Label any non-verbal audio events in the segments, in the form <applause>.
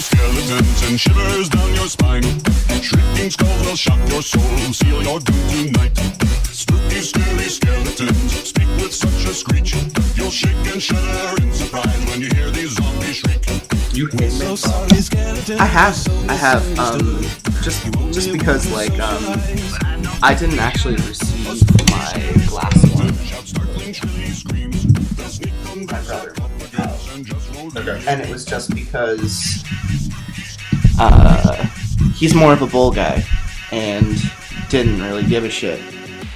skeletons and shivers down your spine. Shrieking skulls will shock your soul, seal your doom tonight. Spooky, scary skeletons speak with such a screech. You'll shake and shudder in surprise when you hear these zombies shriek. You hate So me. sorry, skeletons. I have, I have, um, just, just because, like, um, I didn't actually receive my glass one. Shout startling, shrilly screams. They'll sneak on My brother. and just won't Okay. And it was just because, uh, he's more of a bull guy, and didn't really give a shit.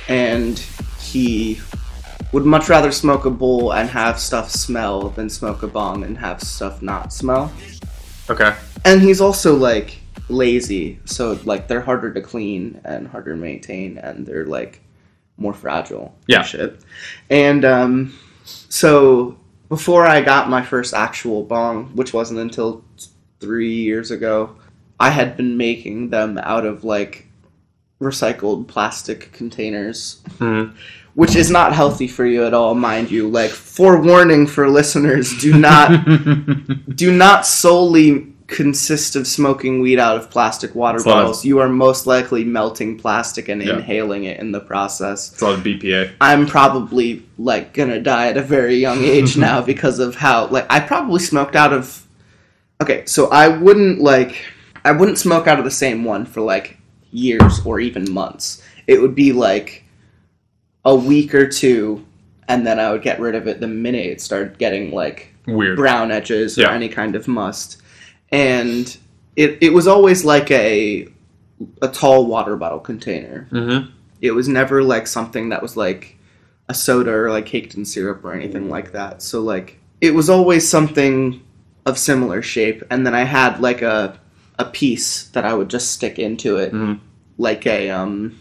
And he would much rather smoke a bowl and have stuff smell than smoke a bong and have stuff not smell. Okay. And he's also like lazy, so like they're harder to clean and harder to maintain, and they're like more fragile. and Yeah. Shit. And um, so before I got my first actual bong, which wasn't until three years ago, I had been making them out of like recycled plastic containers Mhm. which is not healthy for you at all, mind you. Like forewarning for listeners, do not <laughs> do not solely consist of smoking weed out of plastic water It's bottles. You are most likely melting plastic and Yeah. inhaling it in the process. It's a lot of BPA. I'm probably like gonna die at a very young age <laughs> now because of how like I probably smoked out of Okay, so I wouldn't like I wouldn't smoke out of the same one for like years or even months. It would be like a week or two and then I would get rid of it the minute it started getting like Weird. brown edges Yeah. or any kind of must. And it it was always like a a tall water bottle container Mm-hmm. it was never like something that was like a soda or like caked in syrup or anything like that. So like it was always something of similar shape and then I had like a a piece that I would just stick into it Mhm. like a um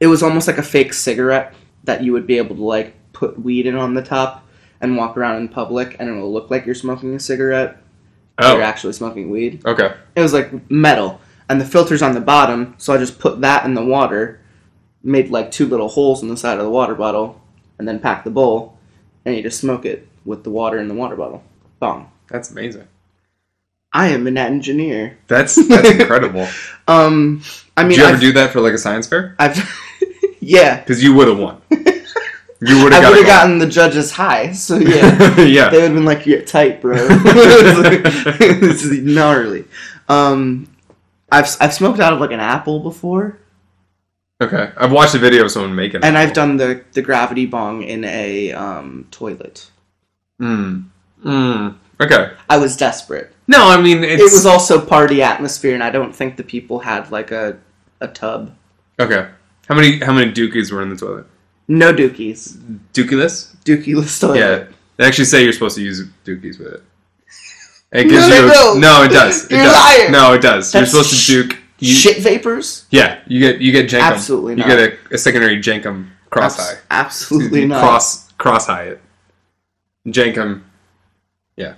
it was almost like a fake cigarette that you would be able to like put weed in on the top and walk around in public and it'll look like you're smoking a cigarette but Oh. you're actually smoking weed. Okay. It was like metal, and the filter's on the bottom, so I just put that in the water, made like two little holes in the side of the water bottle, and then packed the bowl, and you just smoke it with the water in the water bottle. Bong. That's amazing. I am an engineer. That's that's <laughs> incredible. Um, I mean, Did you ever I've, do that for like a science fair? I've <laughs> yeah, Because you would have won. You would <laughs> I have would have gotten the judges high, so yeah. yeah. They would have been like, "You're tight, bro." this is gnarly. Um, I've I've smoked out of like an apple before. Okay. I've watched a video of someone making it. and I've done the the gravity bong in a um, toilet. Mm. Mm. Okay. I was desperate. No, I mean it's It was also party atmosphere, and I don't think the people had like a a tub. okay. How many how many dookies were in the toilet? No dookies. Dookieless? Dookieless toilet. Yeah. They actually say you're supposed to use dookies with it. It No, gives they you no, it does. <laughs> It You're does. liar. No, it does. That's you're supposed sh- to duke. You, Shit vapors? Yeah, you get you get jankum. Absolutely not. You get a, a secondary jankum cross Abs- high. Absolutely You not. Cross cross high it. Jankum. Yeah.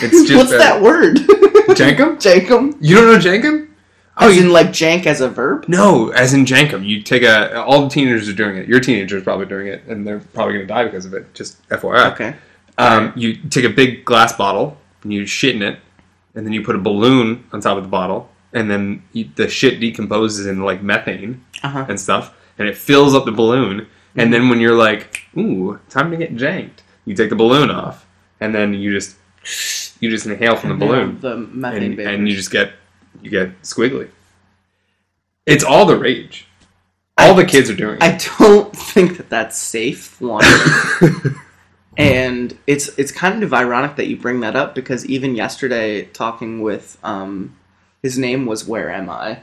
It's just What's uh, that word? Jankum? <laughs> Jankum? You don't know jankum? Oh, you- in like jank as a verb? No, as in jankum. You take a. All the teenagers are doing it. Your teenager's probably doing it, and they're probably going to die because of it. Just FYI. Okay. Um, you take a big glass bottle and you shit in it, and then you put a balloon on top of the bottle, and then you, the shit decomposes into like methane Uh huh. and stuff, and it fills up the balloon. And then when you're like, "Ooh, time to get janked," you take the balloon off, and then you just you just inhale from the balloon, The methane and, and you just get you get squiggly. It's all the rage. All the kids are doing it. I don't think that that's safe. One. <laughs> and it's it's kind of ironic that you bring that up because even yesterday talking with um his name was where am i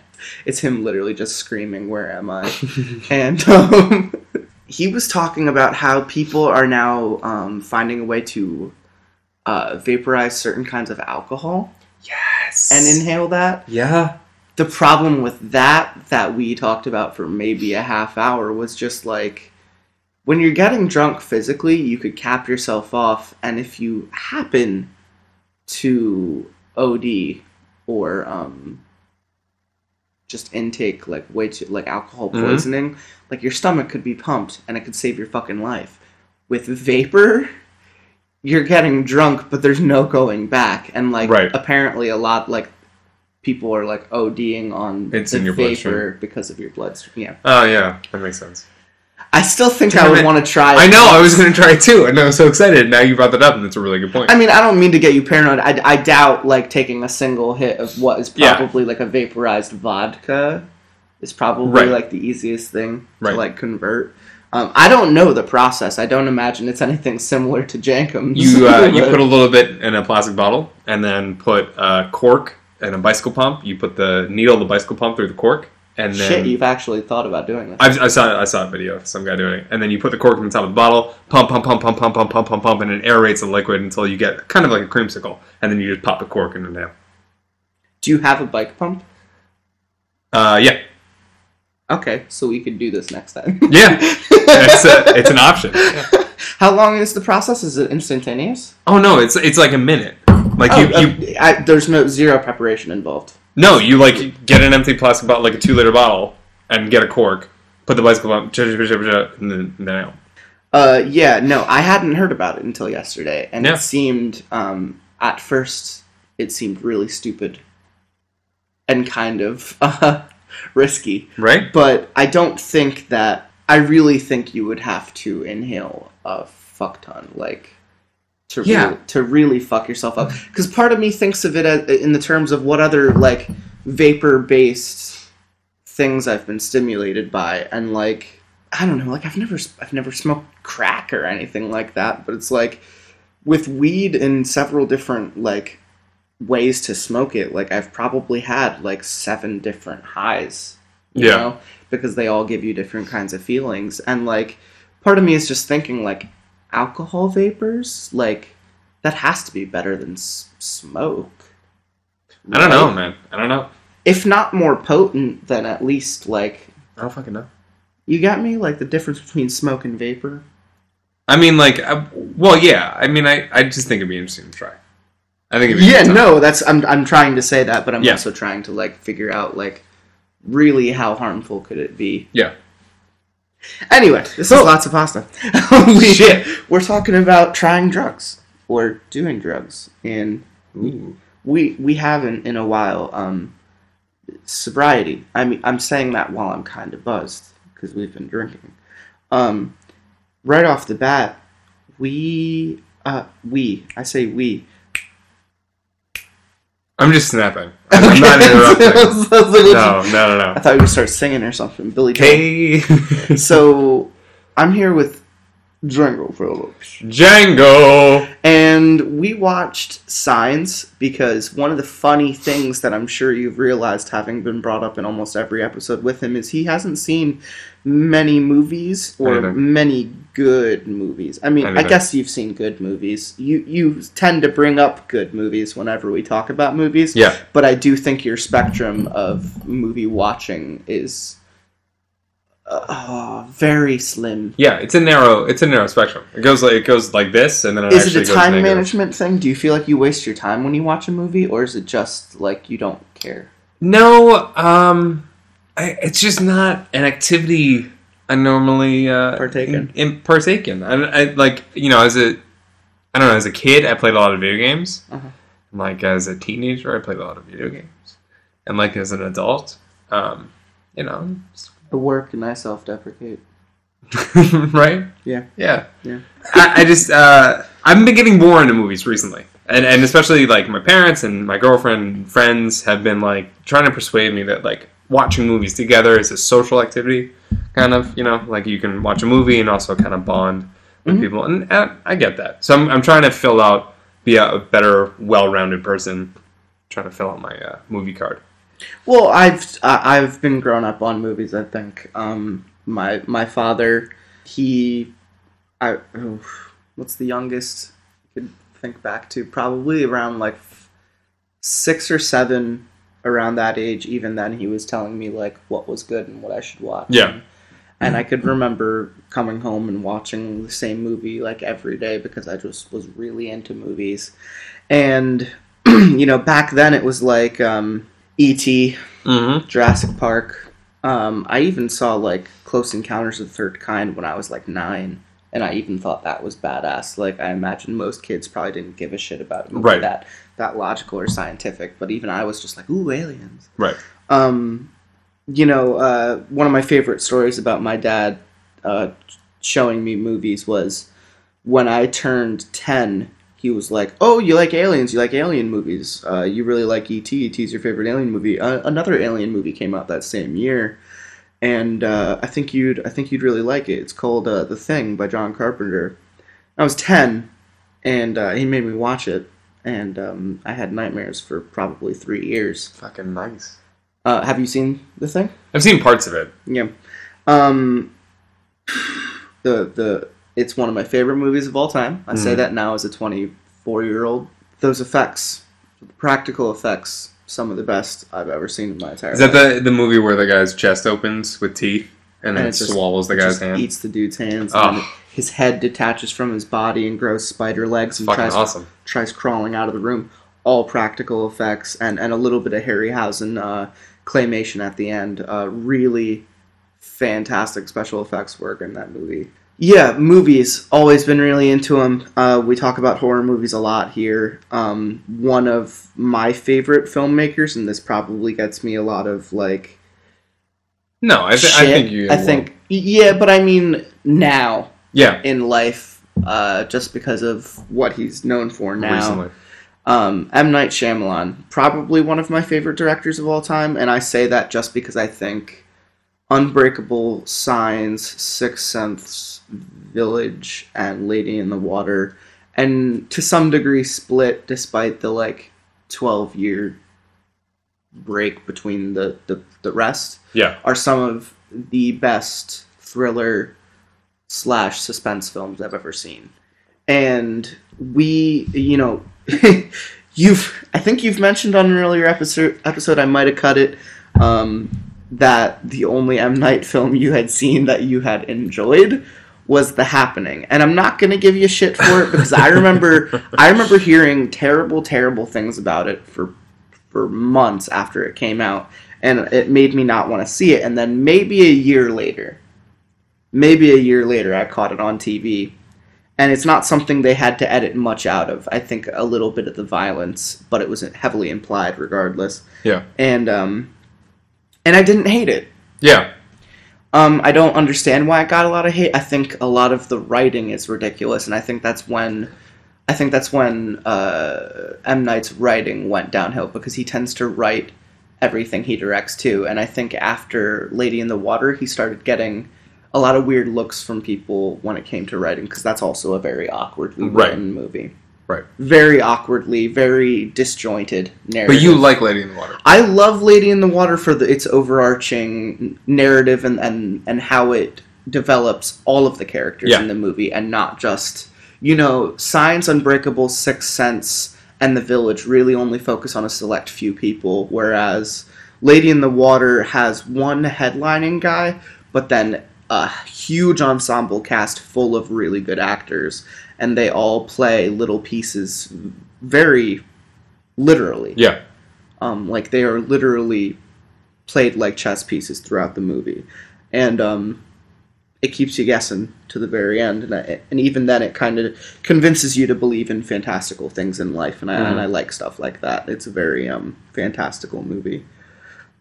it's him literally just screaming where am i <laughs> and um <laughs> he was talking about how people are now um finding a way to uh vaporize certain kinds of alcohol yes. and inhale that yeah. the problem with that that we talked about for maybe a half hour was just like when you're getting drunk physically you could cap yourself off and if you happen to od or um just intake like way too like alcohol Mhm. poisoning like your stomach could be pumped and it could save your fucking life with vapor you're getting drunk, but there's no going back, and like Right. apparently a lot like people are like ODing on It's the in your vapor bloodstream. because of your bloodstream. Yeah, Oh yeah, that makes sense. I still think Damn I would it. want to try. I it know. I was going to try it too, and I was so excited. Now you brought that up, and it's a really good point. I mean, I don't mean to get you paranoid. I, I doubt like taking a single hit of what is Yeah. probably like a vaporized vodka is probably Right. like the easiest thing Right. to like convert. Um, I don't know the process. I don't imagine it's anything similar to Jankum's. You uh, <laughs> you put a little bit in a plastic bottle, and then put a cork and a bicycle pump. You put the needle, of the bicycle pump through the cork, and then shit. You've actually thought about doing this. I, I saw I saw a video of some guy doing it, and then you put the cork on the top of the bottle, pump, pump, pump, pump, pump, pump, pump, pump, pump, and it aerates the liquid until you get kind of like a creamsicle, and then you just pop the cork in the nail. Do you have a bike pump? Uh, yeah, Okay, so we could do this next time. yeah, <laughs> it's a, it's an option. Yeah. <laughs> How long is the process? Is it instantaneous? Oh no, it's it's like a minute. Like Oh, you, you uh, I, there's no zero preparation involved. no, you like get an empty plastic bottle, like a two liter bottle, and get a cork, put the bicycle pump, and then the nail. Uh, yeah, no, I hadn't heard about it until yesterday, and Yeah. it seemed, um, at first, it seemed really stupid and kind of <laughs> uh, risky. Right? But I don't think that. I really think you would have to inhale a fuck ton, like to Yeah. really, to really fuck yourself up. Because part of me thinks of it as, in the terms of what other like vapor based things I've been stimulated by, and like I don't know, like I've never I've never smoked crack or anything like that, but it's like with weed in several different like ways to smoke it. Like I've probably had like seven different highs you Yeah. know, because they all give you different kinds of feelings. And like, part of me is just thinking like, alcohol vapors, like that has to be better than s- smoke. I don't know, man. I don't know. If not more potent, then at least like I don't fucking know. you got me. Like the difference between smoke and vapor. I mean, like, I, well, yeah. I mean, I, I just think it'd be interesting to try. I think Yeah, no, that's I'm I'm trying to say that, but I'm Yeah. also trying to like figure out like really how harmful could it be. Yeah. Anyway, this So- is lots of pasta. <laughs> we, Shit. We're talking about trying drugs or doing drugs, and Ooh. we we haven't in a while. Um, sobriety. I mean, I'm saying that while I'm kind of buzzed because we've been drinking. Um, right off the bat, we uh we I say we. I'm just snapping. I'm, I'm not <laughs> interrupting. no. No, no, no, I thought you would start singing or something. Billy. Hey, <laughs> So I'm here with Django Phillips. Django. And we watched Signs because one of the funny things that I'm sure you've realized, having been brought up in almost every episode with him, is he hasn't seen many movies or Anything. many good movies. I mean, I guess you've seen good movies. You you tend to bring up good movies whenever we talk about movies. Yeah. But I do think your spectrum of movie watching is uh, very slim. Yeah, it's a narrow. It's a narrow spectrum. It goes like it goes like this, and then it Is it a time management thing? Do you feel like you waste your time when you watch a movie, or is it just like you don't care? No, um, I, it's just not an activity I normally uh, Partake in. in, partake in. I, I like you know as a I don't know as a kid I played a lot of video games. Uh-huh. Like as a teenager I played a lot of video games, and like as an adult, um, you know, work and I self-deprecate. <laughs> right? Yeah. Yeah. Yeah. I, I just uh, I've been getting more into movies recently, and and especially like my parents and my girlfriend and friends have been like trying to persuade me that like watching movies together is a social activity, kind of you know like you can watch a movie and also kind of bond with Mhm. people, and uh, I get that. So I'm I'm trying to fill out be a, a better, well-rounded person, trying to fill out my uh, movie card. Well, I've I've been grown up on movies. I think um, my my father, he, I oh, what's the youngest I could think back to? Probably around like six or seven, around that age. Even then, he was telling me like what was good and what I should watch. Yeah. And I could remember coming home and watching the same movie like every day because I just was really into movies. And <clears throat> you know, back then it was like um, E.T., Mm-hmm. Jurassic Park. Um, I even saw like Close Encounters of the Third Kind when I was like nine. and I even thought that was badass. Like I imagine most kids probably didn't give a shit about Right. that that logical or scientific, but even I was just like, ooh, aliens. Right. Um, you know, uh, one of my favorite stories about my dad uh, showing me movies was when I turned 10, he was like, Oh, you like aliens, you like alien movies. Uh, you really like E.T., E.T.'s your favorite alien movie. Uh, another alien movie came out that same year. And uh, I think you'd I think you'd really like it. It's called uh, The Thing by John Carpenter. I was ten, and uh, he made me watch it, and um, I had nightmares for probably three years. Fucking nice. Uh, have you seen The Thing? I've seen parts of it. Yeah. Um, <sighs> the the it's one of my favorite movies of all time. I say Mhm. that now as a 24 year old. Those effects, practical effects, some of the best I've ever seen in my entire Is that life. the the movie where the guy's chest opens with teeth and then And it just- swallows the guy's hand? Eats the dude's hands. Oh. And his head detaches from his body and grows spider legs and Fucking tries awesome. tries crawling out of the room. All practical effects and, and a little bit of Harryhausen uh, claymation at the end. Uh, really fantastic special effects work in that movie. Yeah, movies. Always been really into them. Uh, we talk about horror movies a lot here. Um, one of my favorite filmmakers, and this probably gets me a lot of like No, I, th-. I think you. I think yeah, but I mean now Yeah. in life, uh, just because of what he's known for now. Recently. Um, M. Night Shyamalan, probably one of my favorite directors of all time, and I say that just because I think Unbreakable, Signs, Sixth Sense, Village, and Lady in the Water, and to some degree Split, despite the like twelve year break between the, the, the rest, Yeah. are some of the best thriller slash suspense films I've ever seen. And we, you know, <laughs> you've I think you've mentioned on an earlier episode episode I might have cut it um, that the only M Night film you had seen that you had enjoyed was The Happening. And I'm not going to give you shit for it because I remember <laughs> I remember hearing terrible terrible things about it for for months after it came out and it made me not want to see it and then maybe a year later maybe a year later I caught it on TV and it's not something they had to edit much out of. I think a little bit of the violence, but it was heavily implied regardless. Yeah. And um and I didn't hate it. Yeah. Um, I don't understand why it got a lot of hate. I think a lot of the writing is ridiculous, and I think that's when, I think that's when uh, M Night's writing went downhill because he tends to write everything he directs too. And I think after Lady in the Water, he started getting a lot of weird looks from people when it came to writing because that's also a very awkwardly Right. written movie. Right. Very awkwardly, very disjointed narrative. But you like Lady in the Water. I love Lady in the Water for the, its overarching narrative and, and, and how it develops all of the characters Yeah. in the movie and not just, you know, Signs, Unbreakable, Sixth Sense, and The Village really only focus on a select few people, whereas Lady in the Water has one headlining guy, but then a huge ensemble cast full of really good actors, and they all play little pieces very literally. Yeah. Um, like they are literally played like chess pieces throughout the movie, and um, it keeps you guessing to the very end. And, I, and even then, it kind of convinces you to believe in fantastical things in life, and I, and Mhm. I like stuff like that. It's a very um, fantastical movie.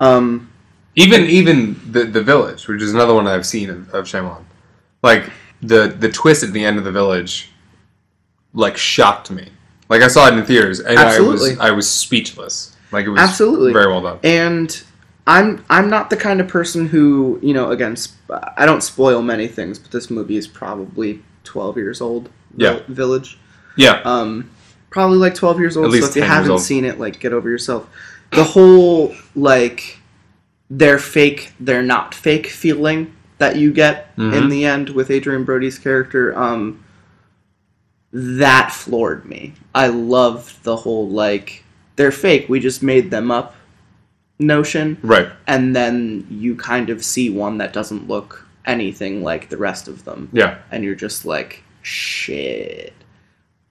Um, Even even the the Village, which is another one I've seen of, of Shyamalan. Like the the twist at the end of the Village, like shocked me. Like I saw it in theaters and I was I was speechless. Like it was Absolutely. very well done. and I'm I'm not the kind of person who you know again sp- I don't spoil many things, but this movie is probably 12 years old. Yeah. Vil- Village. Yeah. um, probably like 12 years old. At least so if you 10 years haven't seen it, like get over yourself. The whole like they're fake, they're not fake feeling that you get in Mhm. the end with Adrien Brody's character, um, that floored me. I loved the whole like they're fake, we just made them up notion, Right. and then you kind of see one that doesn't look anything like the rest of them Yeah. and you're just like, shit.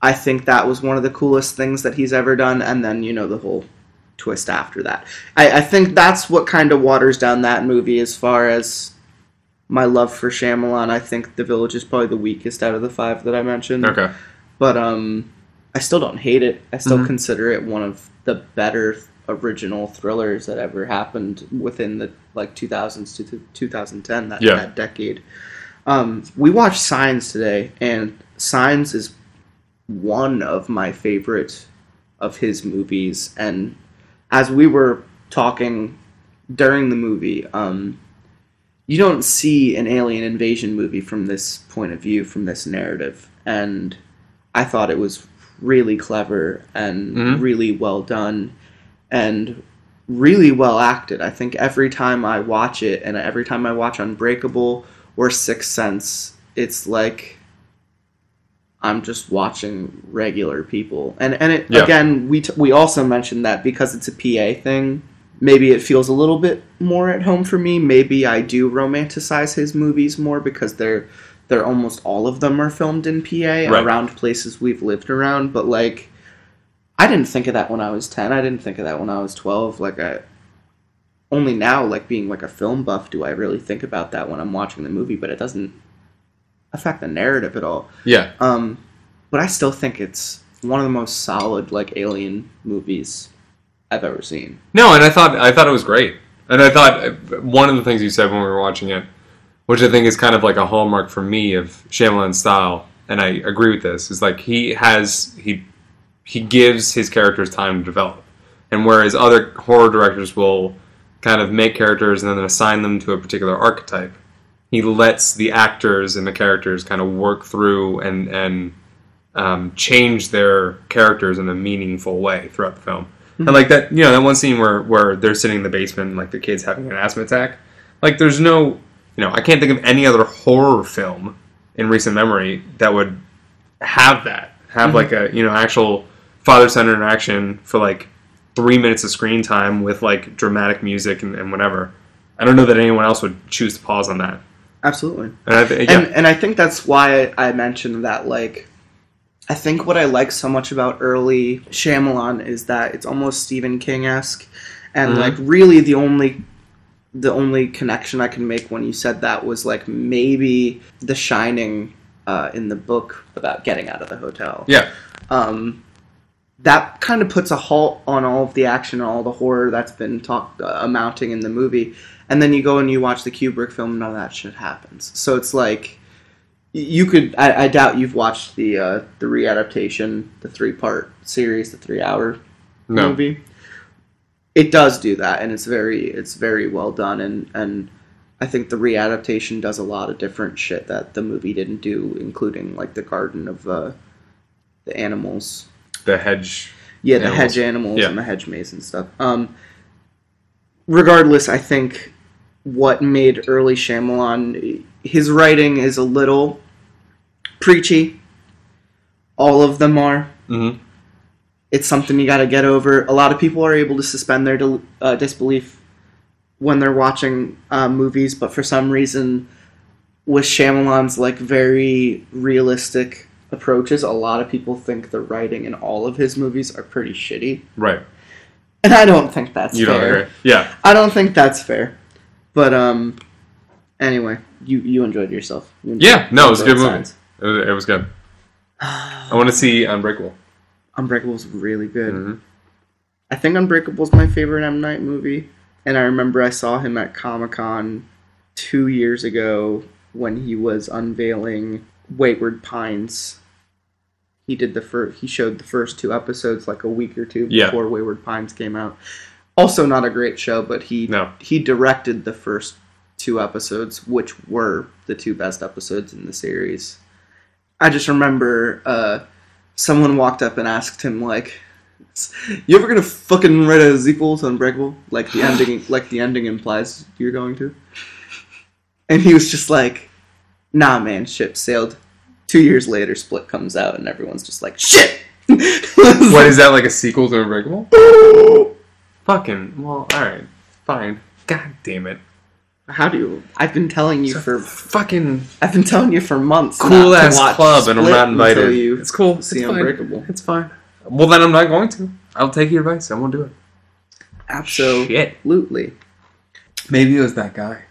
I think that was one of the coolest things that he's ever done, and then you know the whole twist after that. I, I think that's what kind of waters down that movie as far as my love for Shyamalan, I think The Village is probably the weakest out of the five that I mentioned. Okay. But um, I still don't hate it. I still Mhm. consider it one of the better original thrillers that ever happened within the like 2000s to to 2010 that Yeah. that decade. Um, we watched Signs today, and Signs is one of my favorite of his movies. And as we were talking during the movie, um, you don't see an alien invasion movie from this point of view, from this narrative. And I thought it was really clever and Mhm. really well done and really well acted. I think every time I watch it and every time I watch Unbreakable or Sixth Sense, it's like I'm just watching regular people. And and it, Yeah. again, we t- we also mentioned that because it's a PA thing, maybe it feels a little bit more at home for me. Maybe I do romanticize his movies more because they're they're almost all of them are filmed in PA Right. around places we've lived around, but like I didn't think of that when I was 10. I didn't think of that when I was 12. Like I only now like being like a film buff do I really think about that when I'm watching the movie, but it doesn't affect the narrative at all. Yeah. Um, but I still think it's one of the most solid like alien movies I've ever seen. No, and I thought I thought it was great, and I thought uh, one of the things you said when we were watching it, which I think is kind of like a hallmark for me of Shyamalan's style, and I agree with this, is like he has he he gives his characters time to develop, and whereas other horror directors will kind of make characters and then assign them to a particular archetype, he lets the actors and the characters kind of work through and and um, change their characters in a meaningful way throughout the film. And like that, you know, that one scene where where they're sitting in the basement, and, like the kid's having an asthma attack. Like, there's no, you know, I can't think of any other horror film in recent memory that would have that, have like a you know actual father son interaction for like three minutes of screen time with like dramatic music and, and whatever. I don't know that anyone else would choose to pause on that. Absolutely. And I think, yeah, And and I think that's why I mentioned that like I think what I like so much about early Shyamalan is that it's almost Stephen King esque, and Mhm. like really the only the only connection I can make when you said that was like maybe The Shining uh, in the book about getting out of the hotel. yeah, Um, that kind of puts a halt on all of the action and all the horror that's been talked uh, mounting in the movie. And then you go and you watch the Kubrick film, none of that shit happens. So it's like you could. I, I doubt you've watched the uh, the readaptation, the three part series, the three hour no, movie. It does do that, and it's very it's very well done, and and I think the readaptation does a lot of different shit that the movie didn't do, including like the Garden of uh, the Animals. the hedge. Yeah, the Animals. hedge animals Yeah. and the hedge maze and stuff. Um, regardless, I think what made early Shyamalan his writing is a little preachy. All of them are. hmm It's something you got to get over. A lot of people are able to suspend their del- uh, disbelief when they're watching uh, movies, but for some reason, with Shyamalan's like very realistic approaches, a lot of people think the writing in all of his movies are pretty shitty. Right. And I don't think that's You don't fair. agree? Yeah. I don't think that's fair. But um, anyway, you you enjoyed yourself. You enjoyed- Yeah, no, it was a good movie. Signs. It was, it was good. I want to see Unbreakable. Unbreakable's really good. Mhm. I think Unbreakable's my favorite M Night movie, and I remember I saw him at Comic Con two years ago when he was unveiling Wayward Pines. He did the first. He showed the first two episodes like a week or two Yeah. before Wayward Pines came out. Also, not a great show, but he No. he directed the first two episodes, which were the two best episodes in the series. I just remember uh, someone walked up and asked him like, "You ever gonna fucking write a sequel to Unbreakable? Like the ending, <sighs> like the ending implies you're going to?" And he was just like, "Nah, man, ship sailed." Two years later, Split comes out, and everyone's just like, "Shit." <laughs> What is that like a sequel to Unbreakable? <laughs> Fucking well, all right, fine. God damn it! How do you? I've been telling you for fucking I've been telling you for months. cool ass club, and I'm not invited. You it's cool. see it's fine. Unbreakable. It's fine. Well, then I'm not going to. I'll take your advice. I won't do it. Absolutely. Shit. Maybe it was that guy.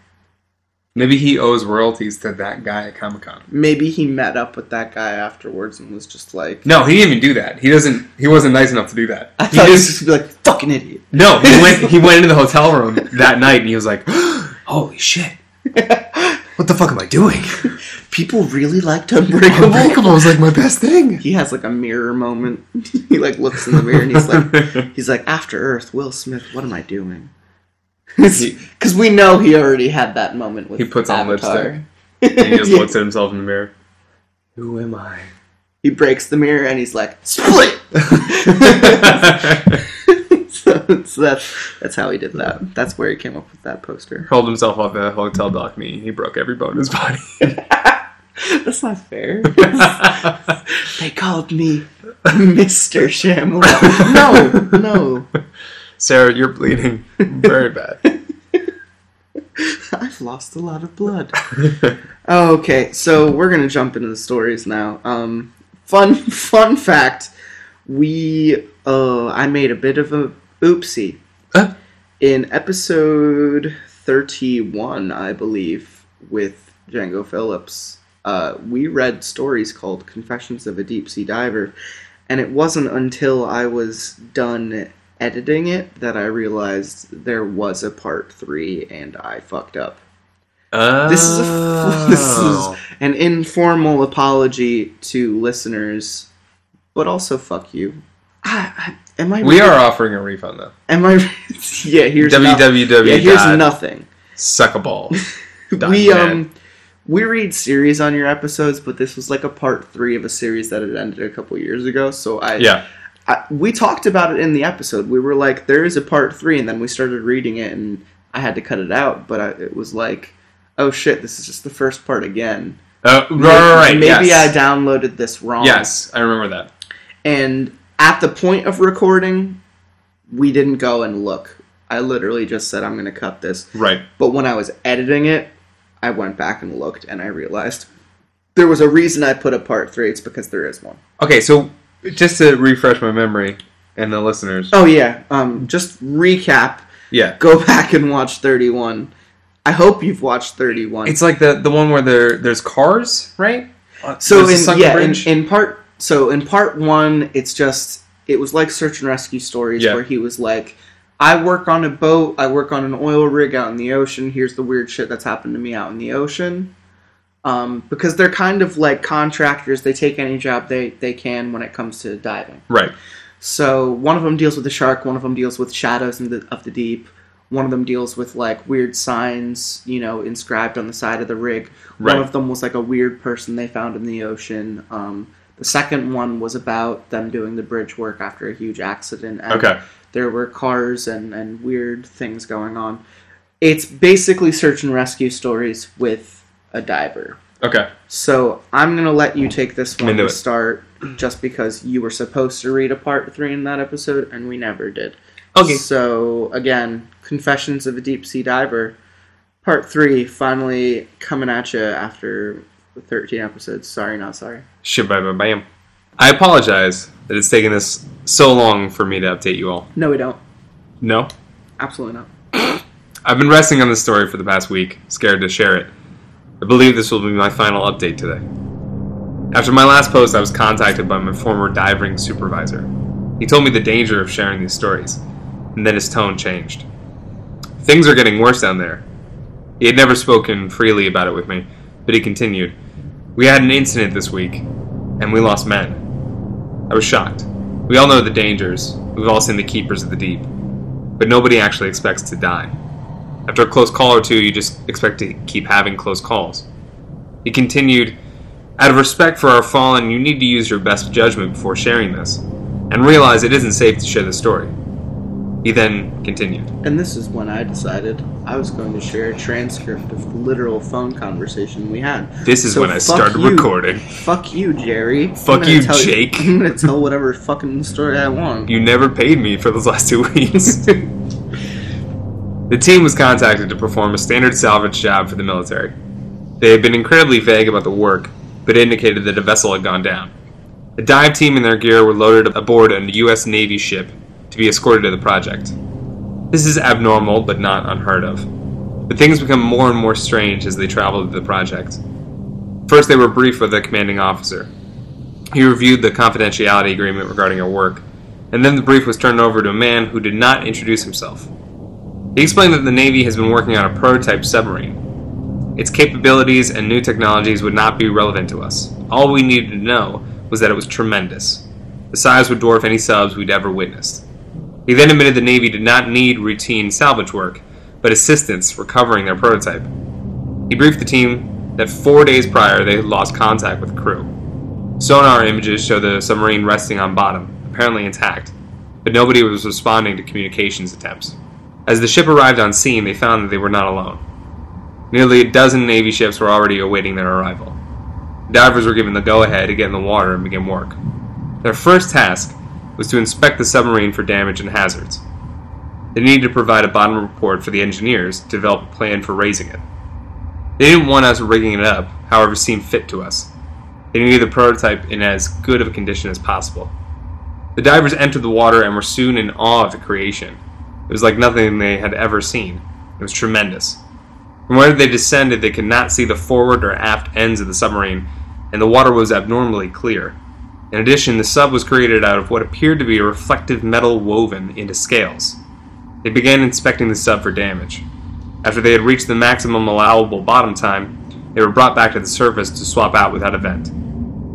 Maybe he owes royalties to that guy at Comic Con. Maybe he met up with that guy afterwards and was just like, No, he didn't even do that. He doesn't. He wasn't nice enough to do that. I He thought he was just just be like, fucking idiot. no. He went. He <laughs> went into the hotel room that night and he was like, <gasps> <laughs> "Holy shit! What the fuck am I doing?" <laughs> People really liked Unbreakable. Unbreakable was like my best thing. He has like a mirror moment. <laughs> he like looks in the mirror and he's like, <laughs> he's like, After Earth, Will Smith, what am I doing? Because we know he already had that moment with He puts on Avatar. lipstick. He just Yeah. looks at himself in the mirror. Who am I? He breaks the mirror and he's like, split. <laughs> so, that's that's how he did that. That's where he came up with that poster. Hurled himself off the hotel dock. Me, He broke every bone in his body. <laughs> That's not fair. <laughs> they called me Mr. Shyamalan. No, no. Sarah, you're bleeding very bad. I've lost a lot of blood. Okay, so we're gonna jump into the stories now. Um, fun fun fact: we uh, I made a bit of a oopsie Huh? in episode thirty-one, I believe, with Django Phillips. Uh, we read stories called "Confessions of a Deep Sea Diver," and it wasn't until I was done editing it that I realized there was a part three, and I fucked up. This is a <laughs> this Oh. is an informal apology to listeners, but also fuck you. I, am I? We are offering a refund though. Am I? yeah. Here's no- www. yeah. Here's nothing. Suckaball. <laughs> We um we read series on your episodes, but this was like a part three of a series that had ended a couple years ago. So I Yeah. I, we talked about it in the episode. We were like, there is a part three, and then we started reading it, and I had to cut it out. But I, it was like, oh shit, this is just the first part again. Uh, right, right, right. Maybe yes. I downloaded this wrong. Yes, I remember that. And at the point of recording, we didn't go and look. I literally just said, I'm going to cut this. Right. But when I was editing it, I went back and looked, and I realized there was a reason I put a part three. It's because there is one. Okay, so just to refresh my memory and the listeners. Oh, yeah. Um, just recap. Yeah. Go back and watch 31. I hope you've watched 31. It's like the the one where there there's cars, right? so in yeah in, in part so in part one it's just it was like search and rescue stories Yeah. where he was like i work on a boat i work on an oil rig out in the ocean here's the weird shit that's happened to me out in the ocean um, because they're kind of like contractors they take any job they, they can when it comes to diving right. so one of them deals with the shark one of them deals with shadows in the, of the deep one of them deals with like weird signs you know inscribed on the side of the rig Right. one of them was like a weird person they found in the ocean um, the second one was about them doing the bridge work after a huge accident and Okay. there were cars and, and weird things going on it's basically search and rescue stories with a diver Okay. so I'm gonna let you take this one to it. start, just because you were supposed to read a part three in that episode, and we never did. Okay. So again, Confessions of a Deep Sea Diver, part three, finally coming at you after 13 episodes. Sorry, not sorry. Shabam bam. I apologize that it's taken this so long for me to update you all. No, we don't. No? Absolutely not. <clears throat> I've been resting on this story for the past week, scared to share it. I believe this will be my final update today. After my last post, I was contacted by my former diving supervisor. He told me the danger of sharing these stories, and then his tone changed. Things are getting worse down there. He had never spoken freely about it with me, but he continued. We had an incident this week, and we lost men. I was shocked. We all know the dangers, we've all seen the keepers of the deep, but nobody actually expects to die. After a close call or two, you just expect to keep having close calls. He continued, Out of respect for our fallen, you need to use your best judgment before sharing this, and realize it isn't safe to share the story. He then continued, And this is when I decided I was going to share a transcript of the literal phone conversation we had. This is So when I started you. recording. Fuck you, Jerry. Fuck you, Jake. I'm gonna tell whatever fucking story I want. You never paid me for those last two weeks. <laughs> the team was contacted to perform a standard salvage job for the military. They had been incredibly vague about the work, but indicated that a vessel had gone down. The dive team and their gear were loaded aboard a U.S. Navy ship to be escorted to the project. This is abnormal, but not unheard of. But things become more and more strange as they travel to the project. First, they were briefed with the commanding officer. He reviewed the confidentiality agreement regarding our work, and then the brief was turned over to a man who did not introduce himself. He explained that the Navy has been working on a prototype submarine. Its capabilities and new technologies would not be relevant to us. All we needed to know was that it was tremendous. The size would dwarf any subs we'd ever witnessed. He then admitted the Navy did not need routine salvage work, but assistance recovering their prototype. He briefed the team that four days prior they had lost contact with the crew. Sonar images show the submarine resting on bottom, apparently intact, but nobody was responding to communications attempts. As the ship arrived on scene, they found that they were not alone. Nearly a dozen Navy ships were already awaiting their arrival. Divers were given the go ahead to get in the water and begin work. Their first task was to inspect the submarine for damage and hazards. They needed to provide a bottom report for the engineers to develop a plan for raising it. They didn't want us rigging it up, however seemed fit to us. They needed the prototype in as good of a condition as possible. The divers entered the water and were soon in awe of the creation. It was like nothing they had ever seen. It was tremendous. From where they descended, they could not see the forward or aft ends of the submarine, and the water was abnormally clear. In addition, the sub was created out of what appeared to be a reflective metal woven into scales. They began inspecting the sub for damage. After they had reached the maximum allowable bottom time, they were brought back to the surface to swap out without a vent.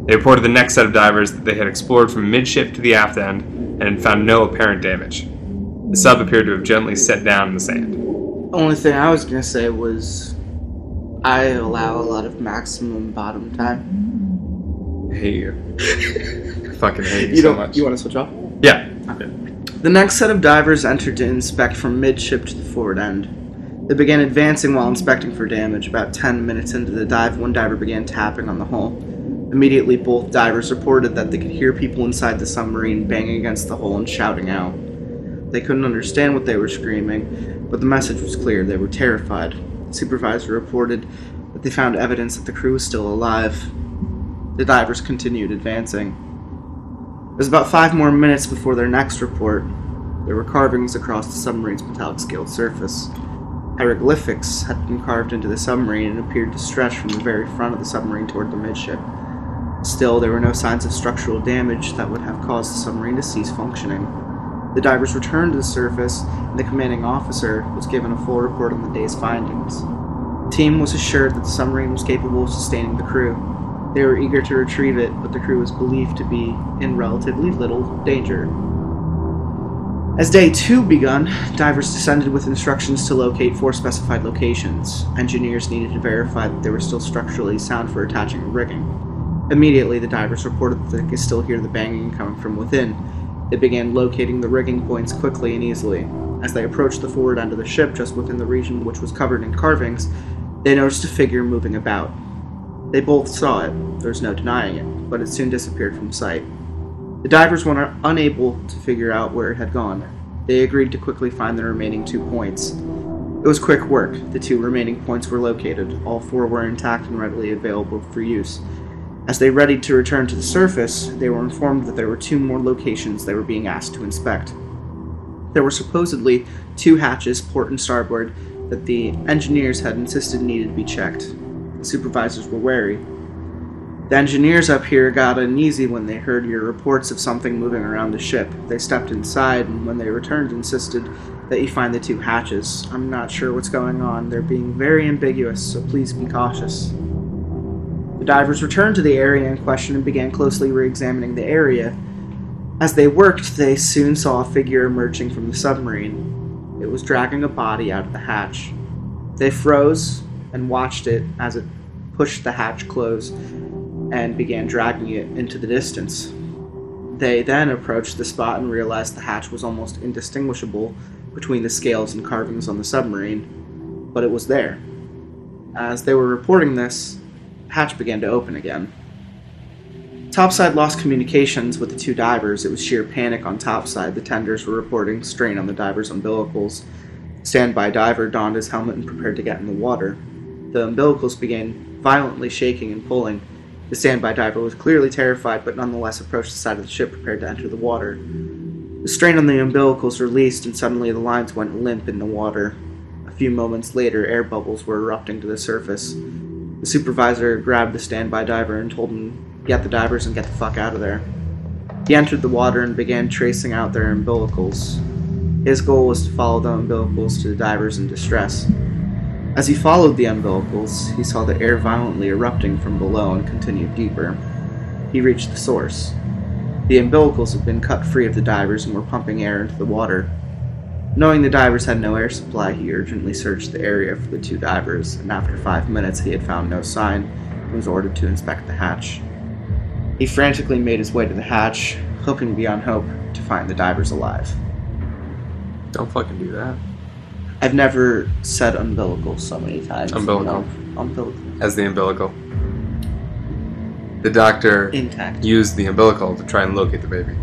They reported the next set of divers that they had explored from midship to the aft end and had found no apparent damage. The sub appeared to have gently set down in the sand. The only thing I was gonna say was, I allow a lot of maximum bottom time. Hate you. <laughs> Fucking hate you, You so don't. much. You want to switch off? yeah. The next set of divers entered to inspect from midship to the forward end. They began advancing while inspecting for damage. About 10 minutes into the dive, one diver began tapping on the hull. Immediately, both divers reported that they could hear people inside the submarine banging against the hull and shouting out. They couldn't understand what they were screaming, but the message was clear they were terrified. The supervisor reported that they found evidence that the crew was still alive. The divers continued advancing. It was about five more minutes before their next report. There were carvings across the submarine's metallic scaled surface. Hieroglyphics had been carved into the submarine and appeared to stretch from the very front of the submarine toward the midship. Still, there were no signs of structural damage that would have caused the submarine to cease functioning. The divers returned to the surface, and the commanding officer was given a full report on the day's findings. The team was assured that the submarine was capable of sustaining the crew. They were eager to retrieve it, but the crew was believed to be in relatively little danger. As day two begun, divers descended with instructions to locate four specified locations. Engineers needed to verify that they were still structurally sound for attaching and rigging. Immediately, the divers reported that they could still hear the banging coming from within. They began locating the rigging points quickly and easily. As they approached the forward end of the ship, just within the region which was covered in carvings, they noticed a figure moving about. They both saw it, there's no denying it, but it soon disappeared from sight. The divers were unable to figure out where it had gone. They agreed to quickly find the remaining two points. It was quick work. The two remaining points were located. All four were intact and readily available for use. As they readied to return to the surface, they were informed that there were two more locations they were being asked to inspect. There were supposedly two hatches, port and starboard, that the engineers had insisted needed to be checked. Supervisors were wary. The engineers up here got uneasy when they heard your reports of something moving around the ship. They stepped inside, and when they returned, insisted that you find the two hatches. I'm not sure what's going on. They're being very ambiguous, so please be cautious. The divers returned to the area in question and began closely re examining the area. As they worked, they soon saw a figure emerging from the submarine. It was dragging a body out of the hatch. They froze and watched it as it pushed the hatch close and began dragging it into the distance. They then approached the spot and realized the hatch was almost indistinguishable between the scales and carvings on the submarine, but it was there. As they were reporting this, hatch began to open again. Topside lost communications with the two divers. It was sheer panic on topside. The tenders were reporting strain on the divers' umbilicals. Standby diver donned his helmet and prepared to get in the water. The umbilicals began violently shaking and pulling. The standby diver was clearly terrified, but nonetheless approached the side of the ship prepared to enter the water. The strain on the umbilicals released, and suddenly the lines went limp in the water. A few moments later, air bubbles were erupting to the surface. The supervisor grabbed the standby diver and told him, Get the divers and get the fuck out of there. He entered the water and began tracing out their umbilicals. His goal was to follow the umbilicals to the divers in distress. As he followed the umbilicals, he saw the air violently erupting from below and continued deeper. He reached the source. The umbilicals had been cut free of the divers and were pumping air into the water. Knowing the divers had no air supply, he urgently searched the area for the two divers, and after five minutes he had found no sign and was ordered to inspect the hatch. He frantically made his way to the hatch, hoping beyond hope to find the divers alive. Don't fucking do that. I've never said umbilical so many times. Umbilical. No, umbilical. As the umbilical. The doctor Intact. used the umbilical to try and locate the baby.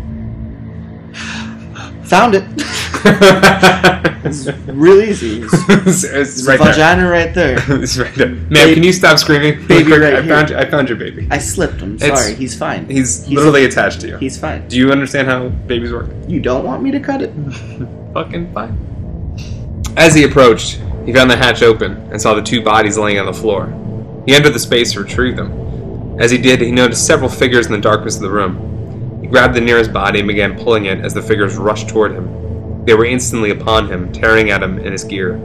<sighs> Found it. <laughs> it's real easy. It's, <laughs> it's, it's it's right a there. vagina right there. <laughs> it's right there. Ma'am, Baby- can you stop screaming? baby Quick, right I here. found I found your baby. I slipped him. It's- Sorry, he's fine. He's, He's- literally attached to you. He's fine. Do you understand how babies work? You don't want me to cut it? Fucking fine. As he approached, he found the hatch open and saw the two bodies laying on the floor. He entered the space to retrieve them. As he did, he noticed several figures in the darkness of the room. He grabbed the nearest body and began pulling it as the figures rushed toward him. They were instantly upon him, tearing at him in his gear.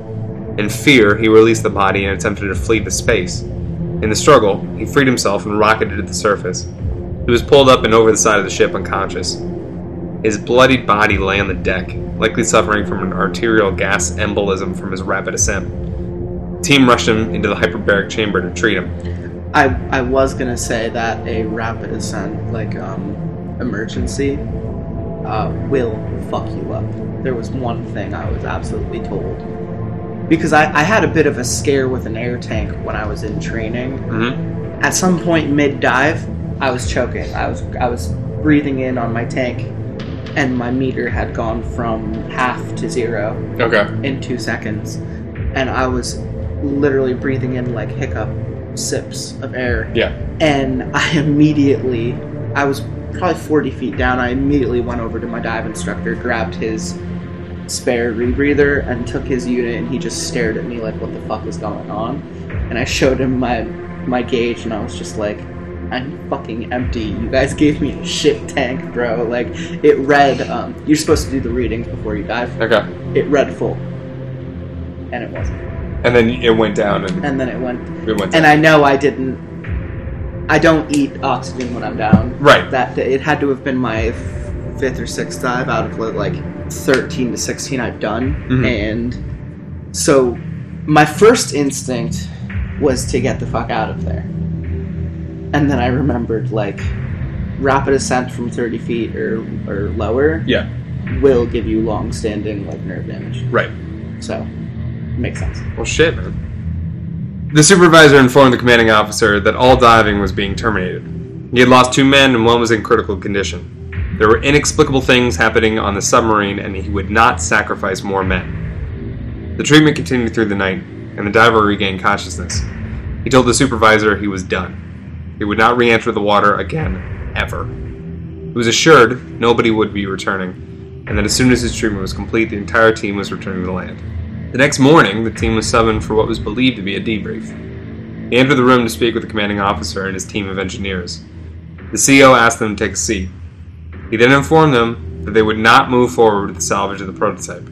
In fear, he released the body and attempted to flee to space. In the struggle, he freed himself and rocketed to the surface. He was pulled up and over the side of the ship unconscious. His bloodied body lay on the deck, likely suffering from an arterial gas embolism from his rapid ascent. The team rushed him into the hyperbaric chamber to treat him. I I was gonna say that a rapid ascent, like um, emergency, uh, will fuck you up. There was one thing I was absolutely told because I, I had a bit of a scare with an air tank when I was in training. Mm-hmm. At some point mid dive, I was choking. I was I was breathing in on my tank, and my meter had gone from half to zero Okay. in two seconds, and I was literally breathing in like hiccup sips of air. Yeah. And I <laughs> immediately, I was probably 40 feet down. I immediately went over to my dive instructor, grabbed his spare rebreather, and took his unit, and he just stared at me like, "What the fuck is going on?" And I showed him my my gauge, and I was just like. I'm fucking empty. You guys gave me a shit tank, bro. Like, it read, um, you're supposed to do the readings before you dive Okay. it read full and it wasn't And then it went down and and then it went it went and i know i didn't i don't eat oxygen when i'm down Right. that day it had to have been my fifth or sixth dive out of like 13 to 16 i've done Mhm. and so my first instinct was to get the fuck out of there and then i remembered like rapid ascent from 30 feet or, or lower Yeah. will give you long-standing like nerve damage Right. so makes sense Well, shit, man. The supervisor informed the commanding officer that all diving was being terminated. He had lost two men and one was in critical condition. There were inexplicable things happening on the submarine and he would not sacrifice more men. The treatment continued through the night, and the diver regained consciousness. He told the supervisor he was done. He would not re enter the water again, ever. He was assured nobody would be returning, and that as soon as his treatment was complete, the entire team was returning to land. The next morning, the team was summoned for what was believed to be a debrief. He entered the room to speak with the commanding officer and his team of engineers. The CO asked them to take a seat. He then informed them that they would not move forward with the salvage of the prototype.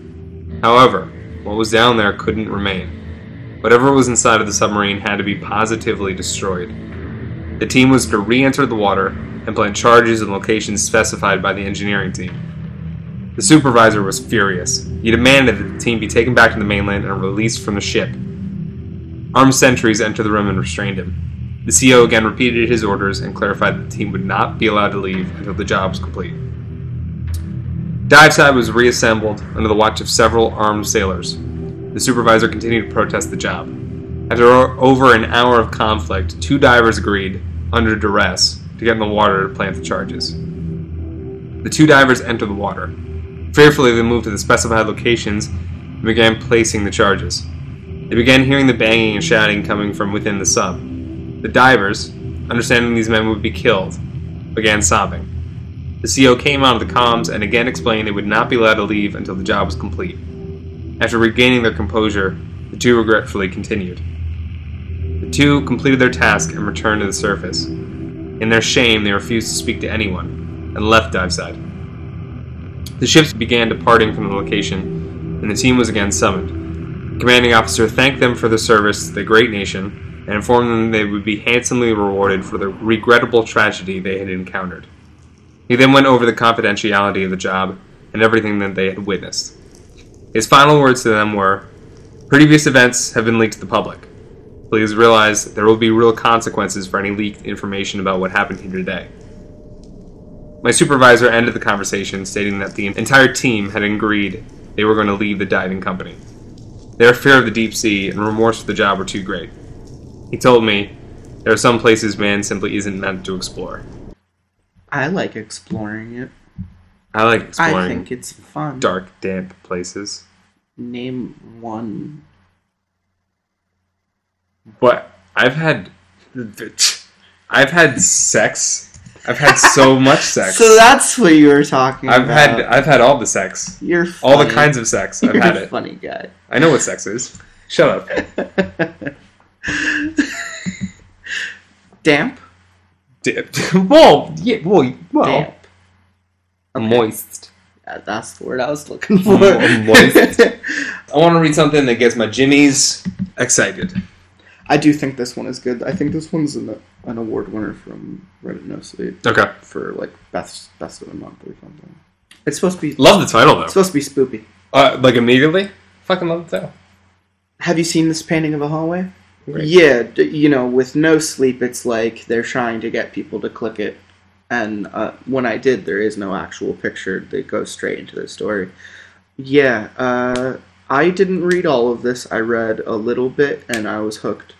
However, what was down there couldn't remain. Whatever was inside of the submarine had to be positively destroyed. The team was to re enter the water and plant charges in locations specified by the engineering team. The supervisor was furious. He demanded that the team be taken back to the mainland and released from the ship. Armed sentries entered the room and restrained him. The CO again repeated his orders and clarified that the team would not be allowed to leave until the job was complete. Dive Side was reassembled under the watch of several armed sailors. The supervisor continued to protest the job. After over an hour of conflict, two divers agreed, under duress, to get in the water to plant the charges. The two divers entered the water. Fearfully, they moved to the specified locations and began placing the charges. They began hearing the banging and shouting coming from within the sub. The divers, understanding these men would be killed, began sobbing. The CO came out of the comms and again explained they would not be allowed to leave until the job was complete. After regaining their composure, the two regretfully continued. The two completed their task and returned to the surface. In their shame, they refused to speak to anyone and left diveside. The ships began departing from the location, and the team was again summoned. The commanding officer thanked them for their service to the great nation and informed them they would be handsomely rewarded for the regrettable tragedy they had encountered. He then went over the confidentiality of the job and everything that they had witnessed. His final words to them were Previous events have been leaked to the public. Please realize there will be real consequences for any leaked information about what happened here today. My supervisor ended the conversation stating that the entire team had agreed they were going to leave the diving company. Their fear of the deep sea and remorse for the job were too great. He told me there are some places man simply isn't meant to explore. I like exploring it. I like exploring. I think it's fun. dark, damp places. Name one. But I've had, I've had sex. I've had so <laughs> much sex. So that's what you were talking I've about. had, I've had all the sex, You're all the kinds of sex. I've You're had a it. funny guy. I know what sex is. Shut up. <laughs> Damp. Dip. Whoa, yeah, whoa, well, Damp. moist. Yeah, that's the word I was looking for. Mo- moist. <laughs> I want to read something that gets my jimmies excited. I do think this one is good. I think this one's an, an award winner from Reddit No Sleep Okay, for like best best of the month or something. It's supposed to be love the title though. it's supposed to be spoopy. Uh, like immediately, fucking love the title. Have you seen this painting of a hallway? Great. Yeah, d- you know, with no sleep, it's like they're trying to get people to click it. And uh, when I did, there is no actual picture that goes straight into the story. Yeah, uh, I didn't read all of this. I read a little bit, and I was hooked.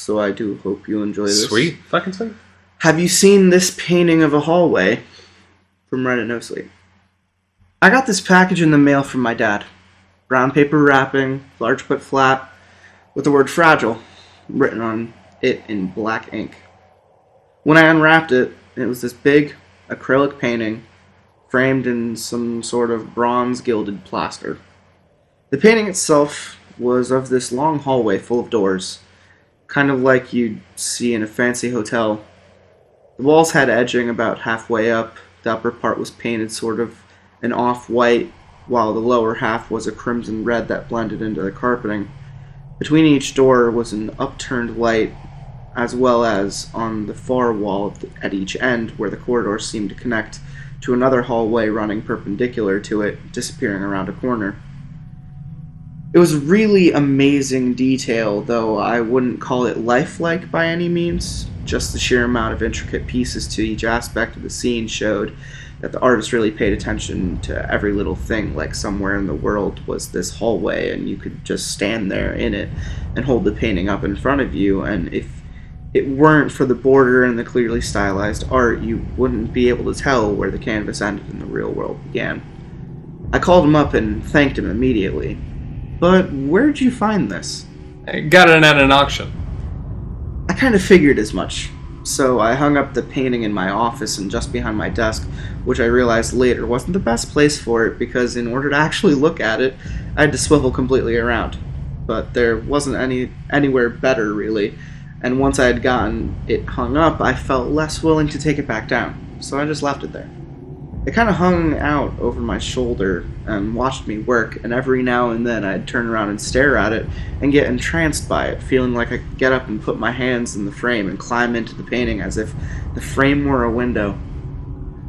So I do hope you enjoy this. Sweet, fucking sweet. Have you seen this painting of a hallway from Reddit No Sleep? I got this package in the mail from my dad. Brown paper wrapping, large but flat, with the word fragile written on it in black ink. When I unwrapped it, it was this big acrylic painting framed in some sort of bronze gilded plaster. The painting itself was of this long hallway full of doors, kind of like you'd see in a fancy hotel the walls had edging about halfway up. The upper part was painted sort of an off white, while the lower half was a crimson red that blended into the carpeting. Between each door was an upturned light, as well as on the far wall at each end, where the corridor seemed to connect to another hallway running perpendicular to it, disappearing around a corner. It was really amazing detail, though I wouldn't call it lifelike by any means. Just the sheer amount of intricate pieces to each aspect of the scene showed that the artist really paid attention to every little thing, like somewhere in the world was this hallway, and you could just stand there in it and hold the painting up in front of you, and if it weren't for the border and the clearly stylized art, you wouldn't be able to tell where the canvas ended and the real world began. I called him up and thanked him immediately. But where'd you find this? I got it at an auction. I kind of figured as much. So I hung up the painting in my office and just behind my desk, which I realized later wasn't the best place for it because in order to actually look at it, I had to swivel completely around. But there wasn't any anywhere better really, and once I had gotten it hung up, I felt less willing to take it back down. So I just left it there. It kind of hung out over my shoulder and watched me work, and every now and then I'd turn around and stare at it and get entranced by it, feeling like I could get up and put my hands in the frame and climb into the painting as if the frame were a window.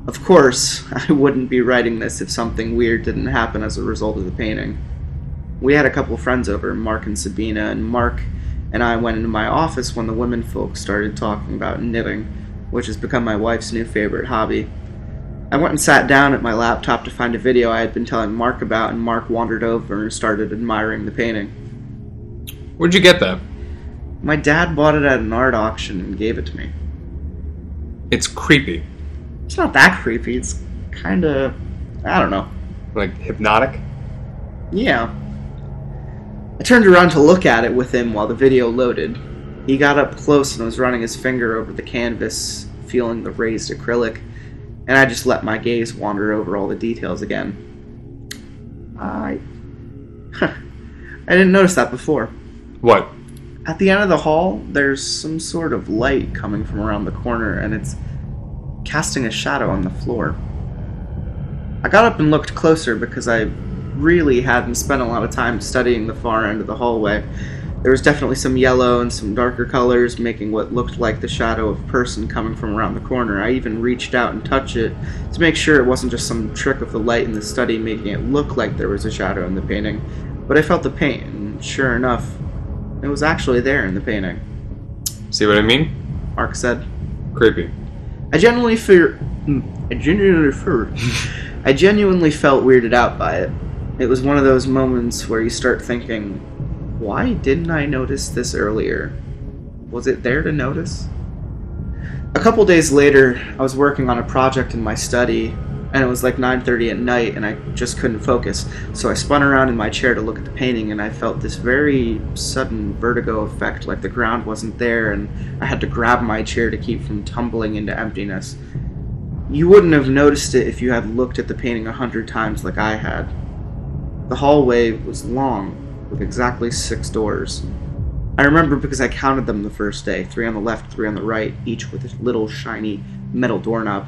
Of course, <laughs> I wouldn't be writing this if something weird didn't happen as a result of the painting. We had a couple friends over, Mark and Sabina, and Mark and I went into my office when the women folk started talking about knitting, which has become my wife's new favorite hobby. I went and sat down at my laptop to find a video I had been telling Mark about, and Mark wandered over and started admiring the painting. Where'd you get that? My dad bought it at an art auction and gave it to me. It's creepy, It's not that creepy, it's kinda. I don't know. like hypnotic. Yeah. I turned around to look at it with him while the video loaded. He got up close and was running his finger over the canvas, feeling the raised acrylic, and I just let my gaze wander over all the details again. I. I I didn't notice that before. What? At the end of the hall, there's some sort of light coming from around the corner, and it's casting a shadow on the floor. I got up and looked closer because I really hadn't spent a lot of time studying the far end of the hallway. There was definitely some yellow and some darker colors, making what looked like the shadow of a person coming from around the corner. I even reached out and touched it to make sure it wasn't just some trick of the light in the study making it look like there was a shadow in the painting. But I felt the paint, and sure enough, it was actually there in the painting. See what I mean? Mark said. Creepy. I genuinely fear. Hmm, I genuinely fear. I genuinely felt weirded out by it. It was one of those moments where you start thinking, why didn't I notice this earlier? Was it there to notice? A couple days later, I was working on a project in my study, and it was like 9:30 at night and I just couldn't focus. So I spun around in my chair to look at the painting and I felt this very sudden vertigo effect like the ground wasn't there and I had to grab my chair to keep from tumbling into emptiness. You wouldn't have noticed it if you had looked at the painting a hundred times like I had. The hallway was long, with exactly six doors. I remember because I counted them the first day three on the left, three on the right, each with a little shiny metal doorknob.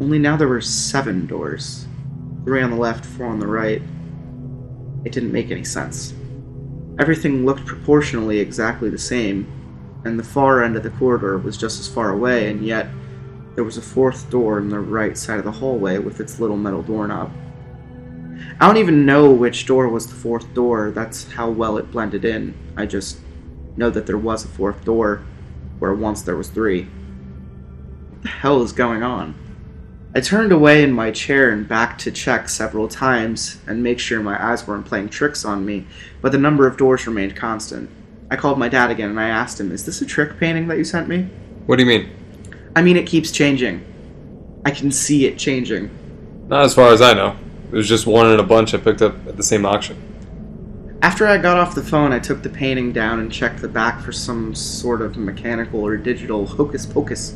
Only now there were seven doors three on the left, four on the right. It didn't make any sense. Everything looked proportionally exactly the same, and the far end of the corridor was just as far away, and yet there was a fourth door on the right side of the hallway with its little metal doorknob. I don't even know which door was the fourth door, that's how well it blended in. I just know that there was a fourth door, where once there was three. What the hell is going on? I turned away in my chair and back to check several times and make sure my eyes weren't playing tricks on me, but the number of doors remained constant. I called my dad again and I asked him, Is this a trick painting that you sent me? What do you mean? I mean, it keeps changing. I can see it changing. Not as far as I know. It was just one in a bunch I picked up at the same auction. After I got off the phone, I took the painting down and checked the back for some sort of mechanical or digital hocus pocus.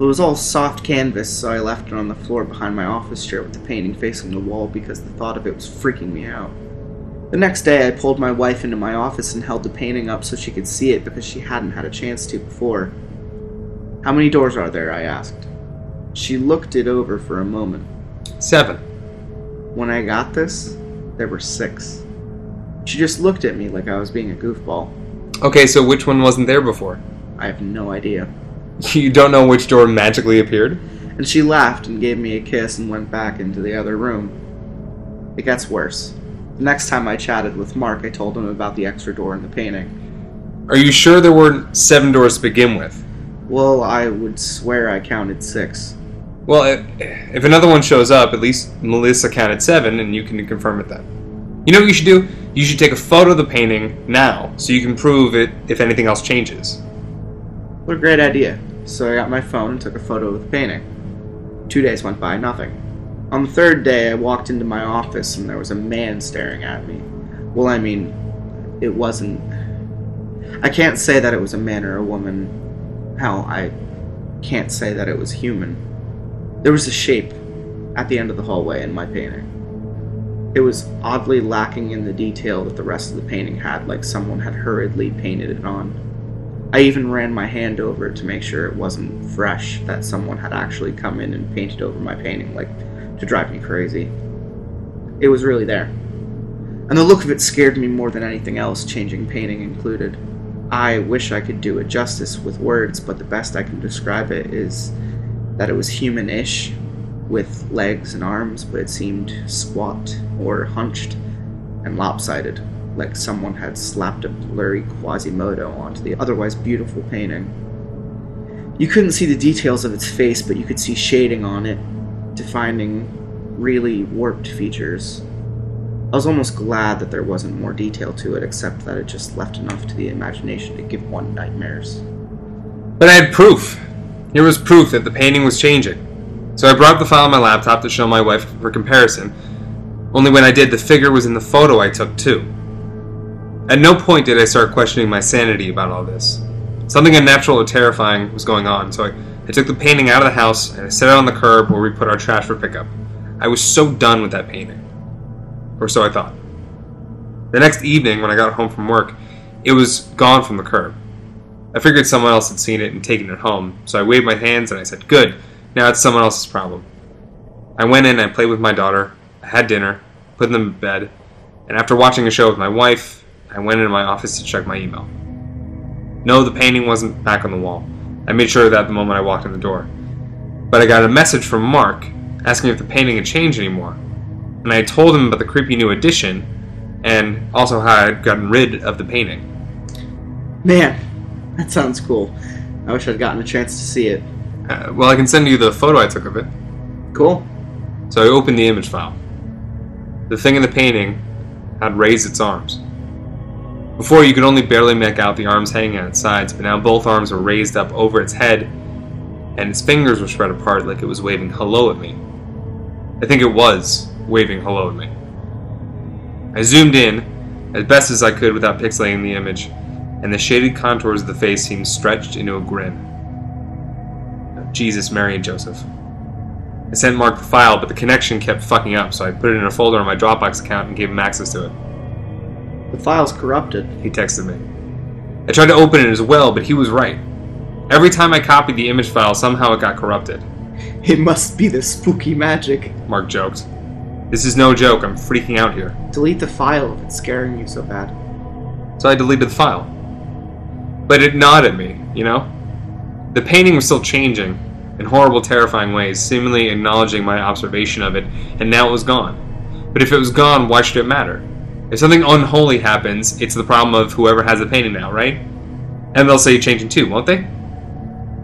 It was all soft canvas, so I left it on the floor behind my office chair with the painting facing the wall because the thought of it was freaking me out. The next day, I pulled my wife into my office and held the painting up so she could see it because she hadn't had a chance to before. How many doors are there? I asked. She looked it over for a moment. Seven. When I got this, there were six. She just looked at me like I was being a goofball. Okay, so which one wasn't there before? I have no idea. <laughs> You don't know which door magically appeared? And she laughed and gave me a kiss and went back into the other room. It gets worse. The next time I chatted with Mark, I told him about the extra door in the painting. Are you sure there weren't seven doors to begin with? Well, I would swear I counted six. Well, if, if another one shows up, at least Melissa counted seven, and you can confirm it then. You know what you should do? You should take a photo of the painting now, so you can prove it if anything else changes. What a great idea. So I got my phone and took a photo of the painting. Two days went by, nothing. On the third day, I walked into my office and there was a man staring at me. Well, I mean, it wasn't. I can't say that it was a man or a woman. Hell, I can't say that it was human. There was a shape at the end of the hallway in my painting. It was oddly lacking in the detail that the rest of the painting had, like someone had hurriedly painted it on. I even ran my hand over it to make sure it wasn't fresh, that someone had actually come in and painted over my painting, like to drive me crazy. It was really there. And the look of it scared me more than anything else, changing painting included. I wish I could do it justice with words, but the best I can describe it is that it was human ish, with legs and arms, but it seemed squat or hunched and lopsided like someone had slapped a blurry Quasimodo onto the otherwise beautiful painting. You couldn't see the details of its face, but you could see shading on it, defining really warped features. I was almost glad that there wasn't more detail to it, except that it just left enough to the imagination to give one nightmares. But I had proof. Here was proof that the painting was changing. So I brought the file on my laptop to show my wife for comparison. Only when I did, the figure was in the photo I took too. At no point did I start questioning my sanity about all this. Something unnatural or terrifying was going on, so I, I took the painting out of the house and I set it on the curb where we put our trash for pickup. I was so done with that painting. Or so I thought. The next evening, when I got home from work, it was gone from the curb. I figured someone else had seen it and taken it home, so I waved my hands and I said, Good, now it's someone else's problem. I went in and I played with my daughter, I had dinner, put them to bed, and after watching a show with my wife, I went into my office to check my email. No, the painting wasn't back on the wall. I made sure of that the moment I walked in the door. But I got a message from Mark asking if the painting had changed anymore. And I told him about the creepy new addition and also how I had gotten rid of the painting. Man, that sounds cool. I wish I'd gotten a chance to see it. Uh, well, I can send you the photo I took of it. Cool. So I opened the image file. The thing in the painting had raised its arms. Before, you could only barely make out the arms hanging at its sides, but now both arms were raised up over its head, and its fingers were spread apart like it was waving hello at me. I think it was waving hello at me. I zoomed in, as best as I could without pixelating the image, and the shaded contours of the face seemed stretched into a grin. Jesus, Mary, and Joseph. I sent Mark the file, but the connection kept fucking up, so I put it in a folder on my Dropbox account and gave him access to it. The file's corrupted. He texted me. I tried to open it as well, but he was right. Every time I copied the image file, somehow it got corrupted. It must be the spooky magic. Mark joked. This is no joke, I'm freaking out here. Delete the file if it's scaring you so bad. So I deleted the file. But it gnawed at me, you know? The painting was still changing, in horrible, terrifying ways, seemingly acknowledging my observation of it, and now it was gone. But if it was gone, why should it matter? If something unholy happens, it's the problem of whoever has the painting now, right? And they'll say changing too, won't they?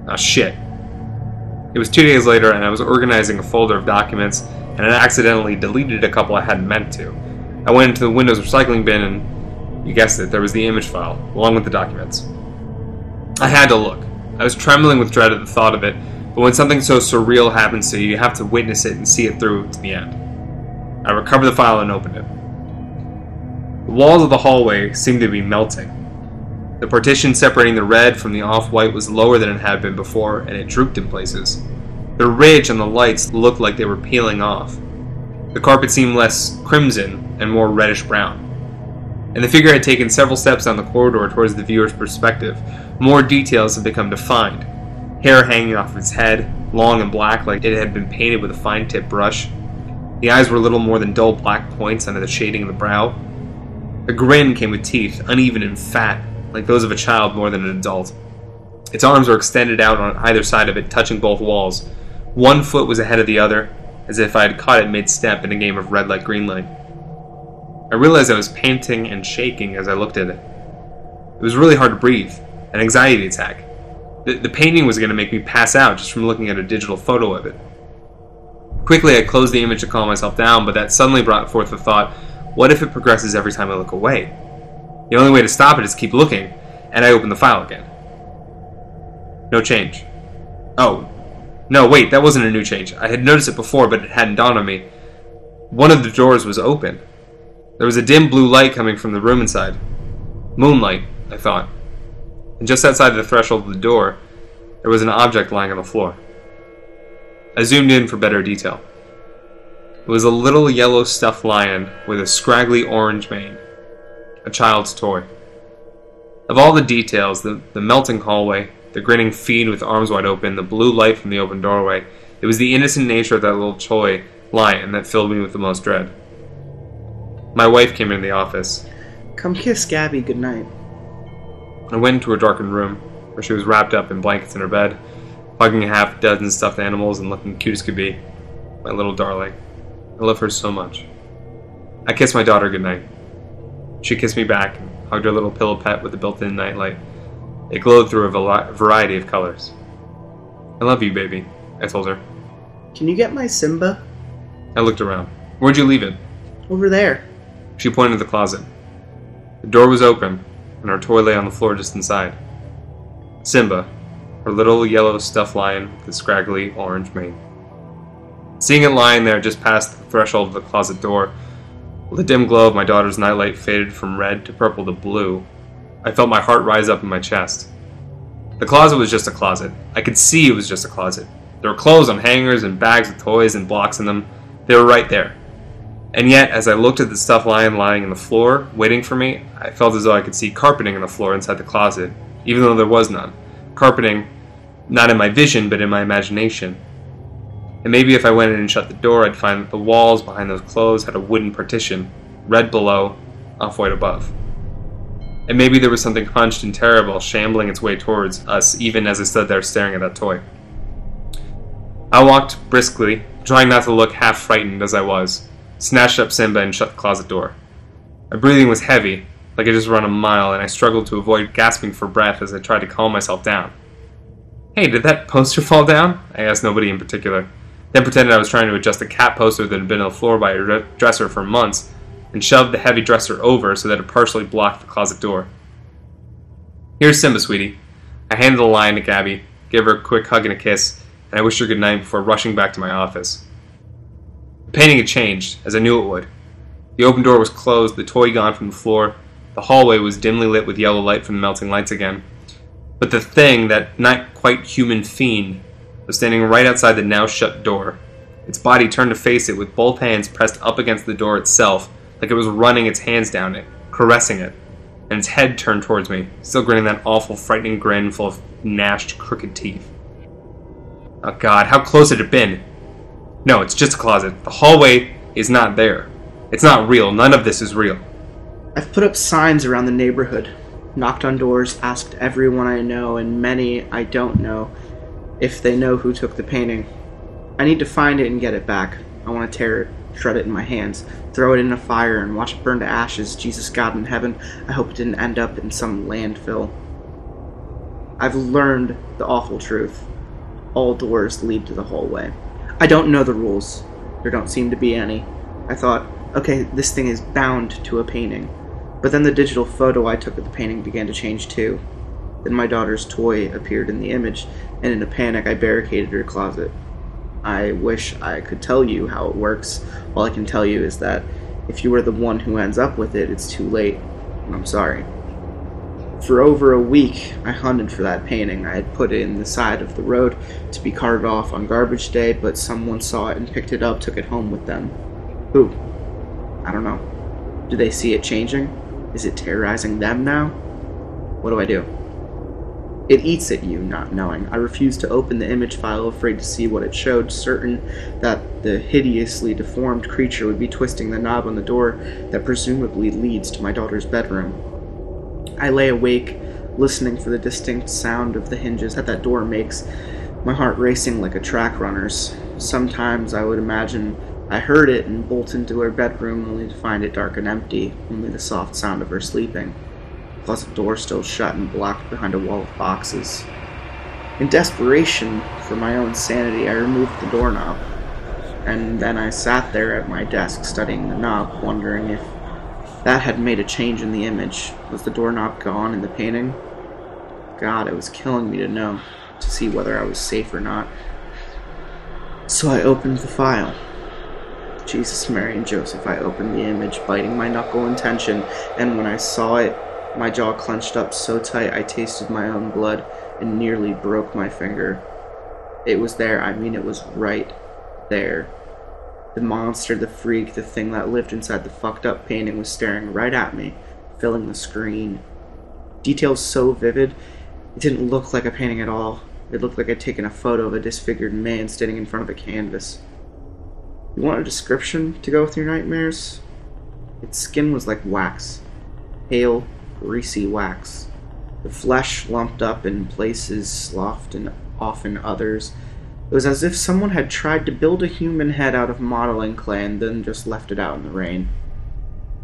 Ah, shit. It was two days later, and I was organizing a folder of documents, and I accidentally deleted a couple I hadn't meant to. I went into the Windows recycling bin, and you guessed it, there was the image file, along with the documents. I had to look. I was trembling with dread at the thought of it, but when something so surreal happens to you, you have to witness it and see it through to the end. I recovered the file and opened it. The walls of the hallway seemed to be melting. The partition separating the red from the off white was lower than it had been before, and it drooped in places. The ridge on the lights looked like they were peeling off. The carpet seemed less crimson and more reddish brown. And the figure had taken several steps down the corridor towards the viewer's perspective. More details had become defined. Hair hanging off its head, long and black like it had been painted with a fine tip brush. The eyes were little more than dull black points under the shading of the brow. A grin came with teeth, uneven and fat, like those of a child more than an adult. Its arms were extended out on either side of it, touching both walls. One foot was ahead of the other, as if I had caught it mid step in a game of red light, green light. I realized I was panting and shaking as I looked at it. It was really hard to breathe, an anxiety attack. The, the painting was going to make me pass out just from looking at a digital photo of it. Quickly, I closed the image to calm myself down, but that suddenly brought forth the thought what if it progresses every time I look away? The only way to stop it is keep looking, and I opened the file again. No change. Oh. No, wait, that wasn't a new change. I had noticed it before, but it hadn't dawned on me. One of the doors was open. There was a dim blue light coming from the room inside. Moonlight, I thought. And just outside the threshold of the door, there was an object lying on the floor. I zoomed in for better detail. It was a little yellow stuffed lion with a scraggly orange mane. A child's toy. Of all the details, the, the melting hallway, the grinning fiend with arms wide open, the blue light from the open doorway, it was the innocent nature of that little toy lion that filled me with the most dread. My wife came into the office. Come kiss Gabby goodnight. I went into her darkened room, where she was wrapped up in blankets in her bed, hugging a half dozen stuffed animals and looking cute as could be. My little darling. I love her so much. I kissed my daughter goodnight. She kissed me back and hugged her little pillow pet with a built in nightlight. It glowed through a vari- variety of colors. I love you, baby, I told her. Can you get my Simba? I looked around. Where'd you leave it? Over there. She pointed to the closet. The door was open, and our toy lay on the floor just inside. Simba, her little yellow stuffed lion with a scraggly orange mane. Seeing it lying there just past the threshold of the closet door, while the dim glow of my daughter's nightlight faded from red to purple to blue, I felt my heart rise up in my chest. The closet was just a closet. I could see it was just a closet. There were clothes on hangers and bags with toys and blocks in them. They were right there. And yet, as I looked at the stuff lying lying on the floor, waiting for me, I felt as though I could see carpeting on the floor inside the closet, even though there was none. Carpeting, not in my vision, but in my imagination. And maybe if I went in and shut the door, I'd find that the walls behind those clothes had a wooden partition, red below, off white above. And maybe there was something hunched and terrible shambling its way towards us even as I stood there staring at that toy. I walked briskly, trying not to look half frightened as I was, snatched up Simba and shut the closet door. My breathing was heavy, like I just run a mile, and I struggled to avoid gasping for breath as I tried to calm myself down. Hey, did that poster fall down? I asked nobody in particular, then pretended I was trying to adjust a cat poster that had been on the floor by a dresser for months, and shoved the heavy dresser over so that it partially blocked the closet door. Here's Simba, sweetie. I handed the lion to Gabby, gave her a quick hug and a kiss, and I wished her good night before rushing back to my office. The painting had changed, as I knew it would. The open door was closed, the toy gone from the floor, the hallway was dimly lit with yellow light from the melting lights again. But the thing, that not quite human fiend, was standing right outside the now shut door. Its body turned to face it with both hands pressed up against the door itself, like it was running its hands down it, caressing it and its head turned towards me, still grinning that awful, frightening grin full of gnashed, crooked teeth. Oh god, how close had it been? No, it's just a closet. The hallway is not there. It's not real. None of this is real. I've put up signs around the neighborhood, knocked on doors, asked everyone I know and many I don't know if they know who took the painting. I need to find it and get it back. I want to tear it, shred it in my hands, throw it in a fire, and watch it burn to ashes. Jesus God in heaven, I hope it didn't end up in some landfill. I've learned the awful truth. All doors lead to the hallway. I don't know the rules. There don't seem to be any. I thought, okay, this thing is bound to a painting. But then the digital photo I took of the painting began to change too. Then my daughter's toy appeared in the image, and in a panic I barricaded her closet. I wish I could tell you how it works. All I can tell you is that if you are the one who ends up with it, it's too late. I'm sorry. For over a week, I hunted for that painting. I had put it in the side of the road to be carted off on garbage day, but someone saw it and picked it up, took it home with them. Who? I don't know. Do they see it changing? Is it terrorizing them now? What do I do? It eats at you, not knowing. I refused to open the image file, afraid to see what it showed, certain that the hideously deformed creature would be twisting the knob on the door that presumably leads to my daughter's bedroom. I lay awake, listening for the distinct sound of the hinges that that door makes, my heart racing like a track runner's. Sometimes I would imagine I heard it and bolt into her bedroom only to find it dark and empty, only the soft sound of her sleeping closet door still shut and blocked behind a wall of boxes. In desperation for my own sanity, I removed the doorknob, and then I sat there at my desk studying the knob, wondering if that had made a change in the image. Was the doorknob gone in the painting? God, it was killing me to know, to see whether I was safe or not. So I opened the file. Jesus, Mary, and Joseph, I opened the image, biting my knuckle in tension, and when I saw it, my jaw clenched up so tight I tasted my own blood and nearly broke my finger. It was there, I mean, it was right there. The monster, the freak, the thing that lived inside the fucked up painting was staring right at me, filling the screen. Details so vivid, it didn't look like a painting at all. It looked like I'd taken a photo of a disfigured man standing in front of a canvas. You want a description to go with your nightmares? Its skin was like wax, pale, greasy wax. The flesh lumped up in places, sloughed and off in others. It was as if someone had tried to build a human head out of modeling clay and then just left it out in the rain.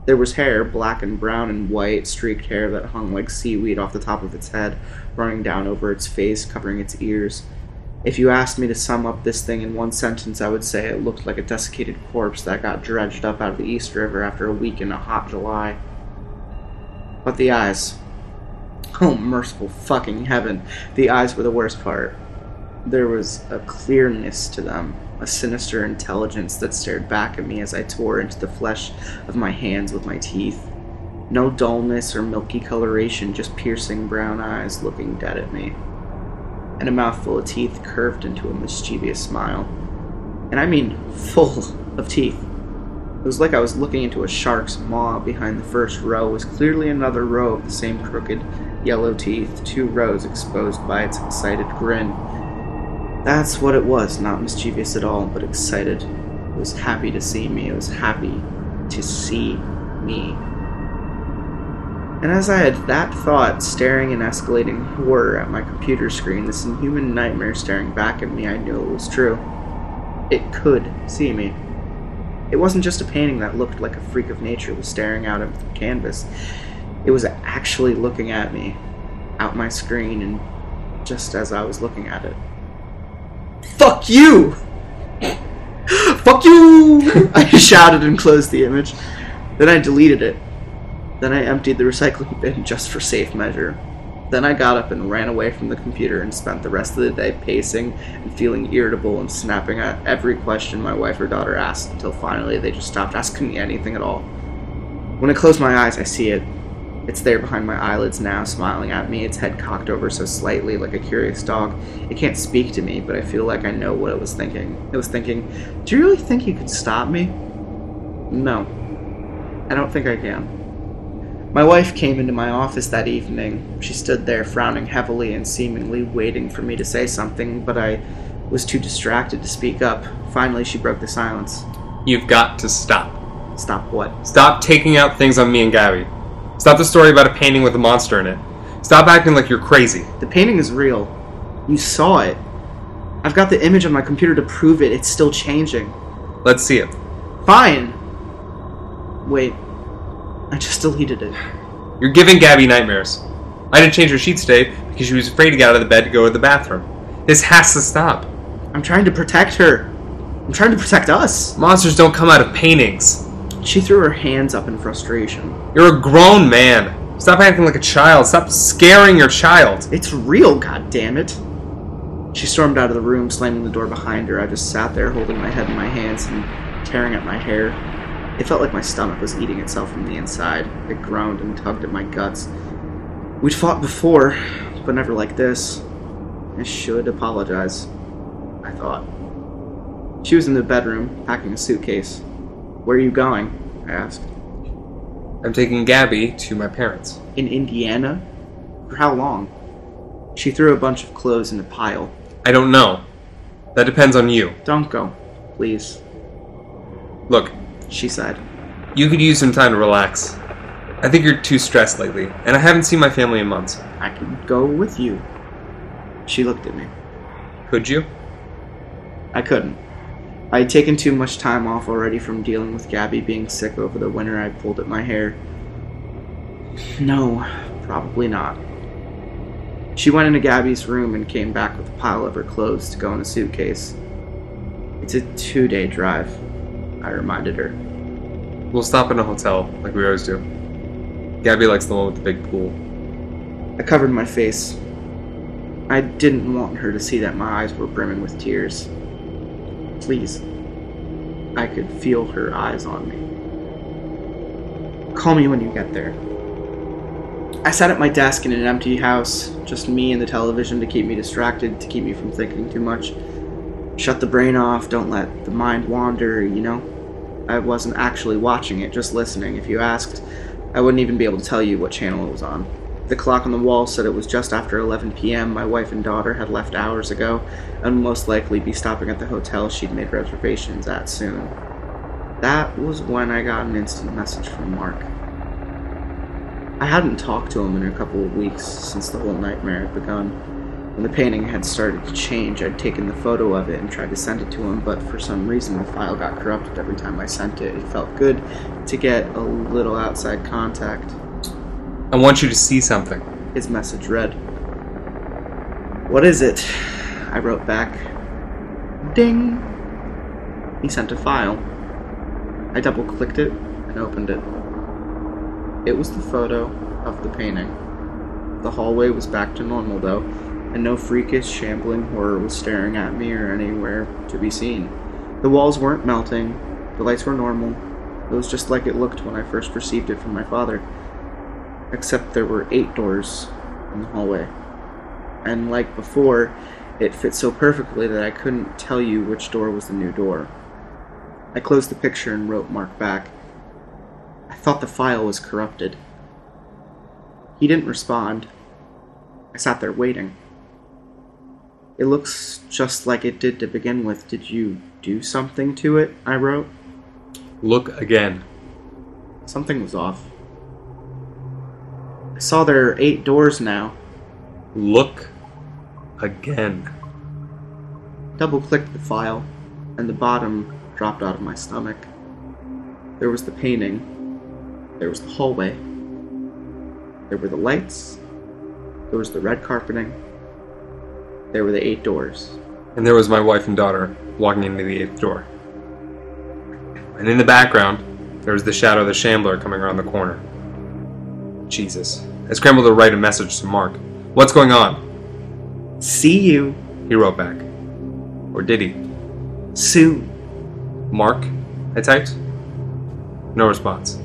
There was hair, black and brown and white, streaked hair that hung like seaweed off the top of its head, running down over its face, covering its ears. If you asked me to sum up this thing in one sentence, I would say it looked like a desiccated corpse that got dredged up out of the East River after a week in a hot July. But the eyes. Oh, merciful fucking heaven. The eyes were the worst part. There was a clearness to them, a sinister intelligence that stared back at me as I tore into the flesh of my hands with my teeth. No dullness or milky coloration, just piercing brown eyes looking dead at me. And a mouthful of teeth curved into a mischievous smile. And I mean full of teeth. It was like I was looking into a shark's maw. Behind the first row was clearly another row of the same crooked, yellow teeth, two rows exposed by its excited grin. That's what it was, not mischievous at all, but excited. It was happy to see me. It was happy to see me. And as I had that thought staring in escalating horror at my computer screen, this inhuman nightmare staring back at me, I knew it was true. It could see me. It wasn't just a painting that looked like a freak of nature was staring out at the canvas. It was actually looking at me, out my screen, and just as I was looking at it. Fuck you! Fuck you! <laughs> I shouted and closed the image. Then I deleted it. Then I emptied the recycling bin just for safe measure. Then I got up and ran away from the computer and spent the rest of the day pacing and feeling irritable and snapping at every question my wife or daughter asked until finally they just stopped asking me anything at all. When I close my eyes, I see it. It's there behind my eyelids now, smiling at me, its head cocked over so slightly like a curious dog. It can't speak to me, but I feel like I know what it was thinking. It was thinking, Do you really think you could stop me? No. I don't think I can. My wife came into my office that evening. She stood there frowning heavily and seemingly waiting for me to say something, but I was too distracted to speak up. Finally, she broke the silence. You've got to stop. Stop what? Stop taking out things on me and Gabby. Stop the story about a painting with a monster in it. Stop acting like you're crazy. The painting is real. You saw it. I've got the image on my computer to prove it. It's still changing. Let's see it. Fine. Wait. I just deleted it. You're giving Gabby nightmares. I had to change her sheets today because she was afraid to get out of the bed to go to the bathroom. This has to stop. I'm trying to protect her. I'm trying to protect us. Monsters don't come out of paintings. She threw her hands up in frustration. You're a grown man. Stop acting like a child. Stop scaring your child. It's real, God damn it! She stormed out of the room, slamming the door behind her. I just sat there holding my head in my hands and tearing at my hair. It felt like my stomach was eating itself from the inside. It groaned and tugged at my guts. We'd fought before, but never like this. I should apologize, I thought. She was in the bedroom, packing a suitcase. Where are you going? I asked. I'm taking Gabby to my parents. In Indiana? For how long? She threw a bunch of clothes in a pile. I don't know. That depends on you. Don't go, please, Look, she sighed. you could use some time to relax. I think you're too stressed lately, and I haven't seen my family in months. I can go with you. She looked at me. Could you? I couldn't. I had taken too much time off already from dealing with Gabby being sick over the winter. I pulled at my hair. No, probably not. She went into Gabby's room and came back with a pile of her clothes to go in a suitcase. It's a two day drive, I reminded her. We'll stop in a hotel, like we always do. Gabby likes the one with the big pool. I covered my face. I didn't want her to see that my eyes were brimming with tears. Please. I could feel her eyes on me. Call me when you get there. I sat at my desk in an empty house, just me and the television to keep me distracted, to keep me from thinking too much. Shut the brain off, don't let the mind wander, you know? I wasn't actually watching it, just listening. If you asked, I wouldn't even be able to tell you what channel it was on. The clock on the wall said it was just after 11 p.m. My wife and daughter had left hours ago and would most likely be stopping at the hotel she'd made reservations at soon. That was when I got an instant message from Mark. I hadn't talked to him in a couple of weeks since the whole nightmare had begun. When the painting had started to change, I'd taken the photo of it and tried to send it to him, but for some reason the file got corrupted every time I sent it. It felt good to get a little outside contact. I want you to see something. His message read. What is it? I wrote back. Ding! He sent a file. I double clicked it and opened it. It was the photo of the painting. The hallway was back to normal though, and no freakish, shambling horror was staring at me or anywhere to be seen. The walls weren't melting, the lights were normal. It was just like it looked when I first received it from my father except there were eight doors in the hallway. And like before, it fit so perfectly that I couldn't tell you which door was the new door. I closed the picture and wrote Mark back. I thought the file was corrupted. He didn't respond. I sat there waiting. It looks just like it did to begin with. Did you do something to it? I wrote. Look again. Something was off. Saw there are eight doors now. Look again. Double clicked the file, and the bottom dropped out of my stomach. There was the painting. There was the hallway. There were the lights. There was the red carpeting. There were the eight doors. And there was my wife and daughter walking into the eighth door. And in the background, there was the shadow of the shambler coming around the corner. Jesus. I scrambled to write a message to Mark. What's going on? See you He wrote back. Or did he? soon. Mark? I typed. No response.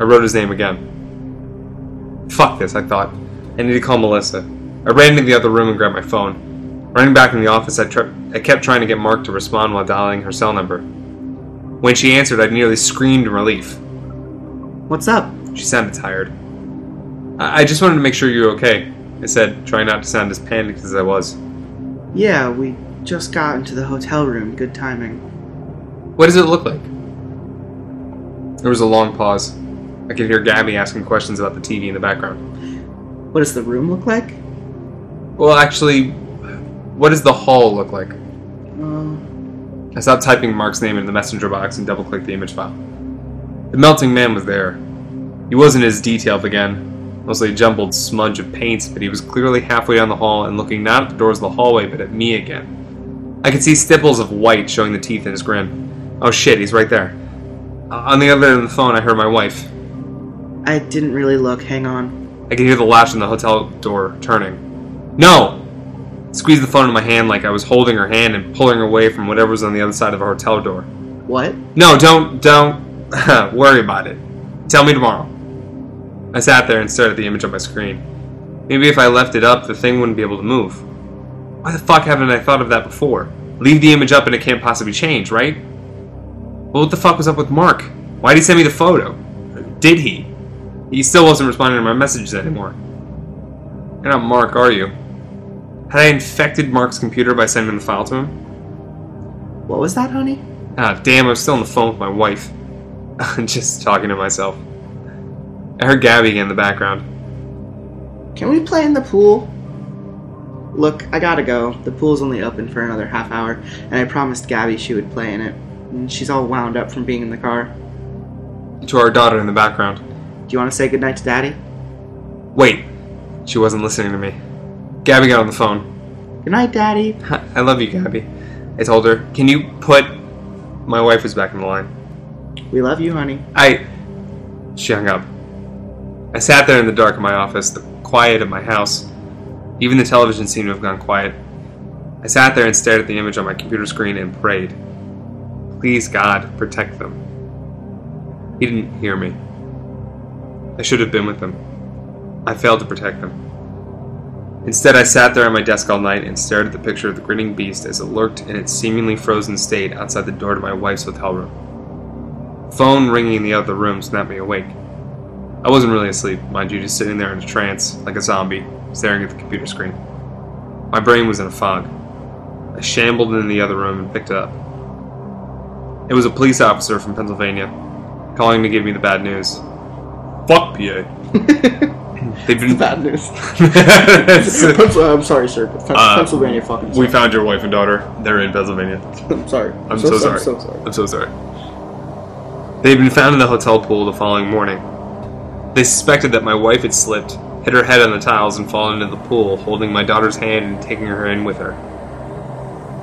I wrote his name again. Fuck this, I thought. I need to call Melissa. I ran into the other room and grabbed my phone. Running back in the office, I, tr- I kept trying to get Mark to respond while dialing her cell number. When she answered, I nearly screamed in relief. What's up? She sounded tired. I, I just wanted to make sure you're okay, I said, trying not to sound as panicked as I was. Yeah, we just got into the hotel room. Good timing. What does it look like? There was a long pause. I could hear Gabby asking questions about the TV in the background. What does the room look like? Well, actually, what does the hall look like? Uh, I stopped typing Mark's name in the messenger box and double clicked the image file. The melting man was there. He wasn't as detailed again, mostly a jumbled smudge of paints, but he was clearly halfway down the hall and looking not at the doors of the hallway, but at me again. I could see stipples of white showing the teeth in his grin. Oh shit, he's right there. Uh, On the other end of the phone, I heard my wife. I didn't really look. Hang on. I could hear the latch on the hotel door turning. No! Squeezed the phone in my hand like I was holding her hand and pulling her away from whatever was on the other side of the hotel door. What? No, don't, don't <laughs> worry about it. Tell me tomorrow. I sat there and stared at the image on my screen. Maybe if I left it up, the thing wouldn't be able to move. Why the fuck haven't I thought of that before? Leave the image up and it can't possibly change, right? Well, what the fuck was up with Mark? Why'd he send me the photo? Did he? He still wasn't responding to my messages anymore. You're not Mark, are you? Had I infected Mark's computer by sending the file to him? What was that, honey? Ah, damn, I'm still on the phone with my wife. I'm <laughs> just talking to myself. I heard Gabby again in the background. Can we play in the pool? Look, I gotta go. The pool's only open for another half hour, and I promised Gabby she would play in it. And she's all wound up from being in the car. To our daughter in the background. Do you want to say goodnight to Daddy? Wait. She wasn't listening to me. Gabby got on the phone. Good night, Daddy. I love you, Gabby. I told her, can you put. My wife was back in the line. We love you, honey. I. She hung up. I sat there in the dark of my office, the quiet of my house. Even the television seemed to have gone quiet. I sat there and stared at the image on my computer screen and prayed. Please, God, protect them. He didn't hear me. I should have been with them. I failed to protect them. Instead, I sat there at my desk all night and stared at the picture of the grinning beast as it lurked in its seemingly frozen state outside the door to my wife's hotel room. Phone ringing in the other room snapped me awake. I wasn't really asleep, mind you, just sitting there in a trance, like a zombie, staring at the computer screen. My brain was in a fog. I shambled into the other room and picked it up. It was a police officer from Pennsylvania, calling to give me the bad news. Fuck PA. They've been Bad news. <laughs> I'm sorry, sir, Uh, Pennsylvania fucking. we sucks. found your wife and daughter. They're in Pennsylvania. I'm sorry. I'm so, sorry. I'm so sorry. I'm so sorry. They've been found in the hotel pool the following morning. They suspected that my wife had slipped, hit her head on the tiles, and fallen into the pool, holding my daughter's hand and taking her in with her.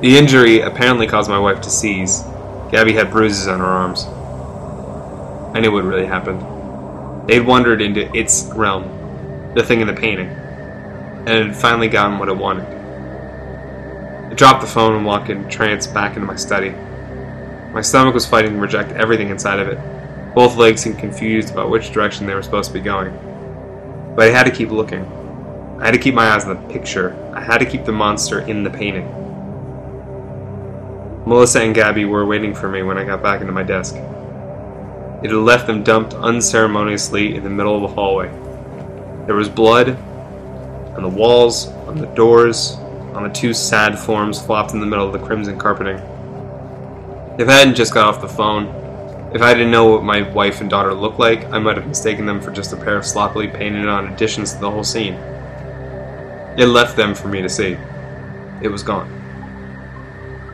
The injury apparently caused my wife to seize. Gabby had bruises on her arms. I knew what really happened. They'd wandered into its realm, the thing in the painting, and had finally gotten what it wanted. I dropped the phone and walked in trance back into my study. My stomach was fighting to reject everything inside of it. Both legs seemed confused about which direction they were supposed to be going. But I had to keep looking. I had to keep my eyes on the picture. I had to keep the monster in the painting. Melissa and Gabby were waiting for me when I got back into my desk. It had left them dumped unceremoniously in the middle of the hallway. There was blood on the walls, on the doors, on the two sad forms flopped in the middle of the crimson carpeting. If I hadn't just got off the phone, if I didn't know what my wife and daughter looked like, I might have mistaken them for just a pair of sloppily painted on additions to the whole scene. It left them for me to see. It was gone.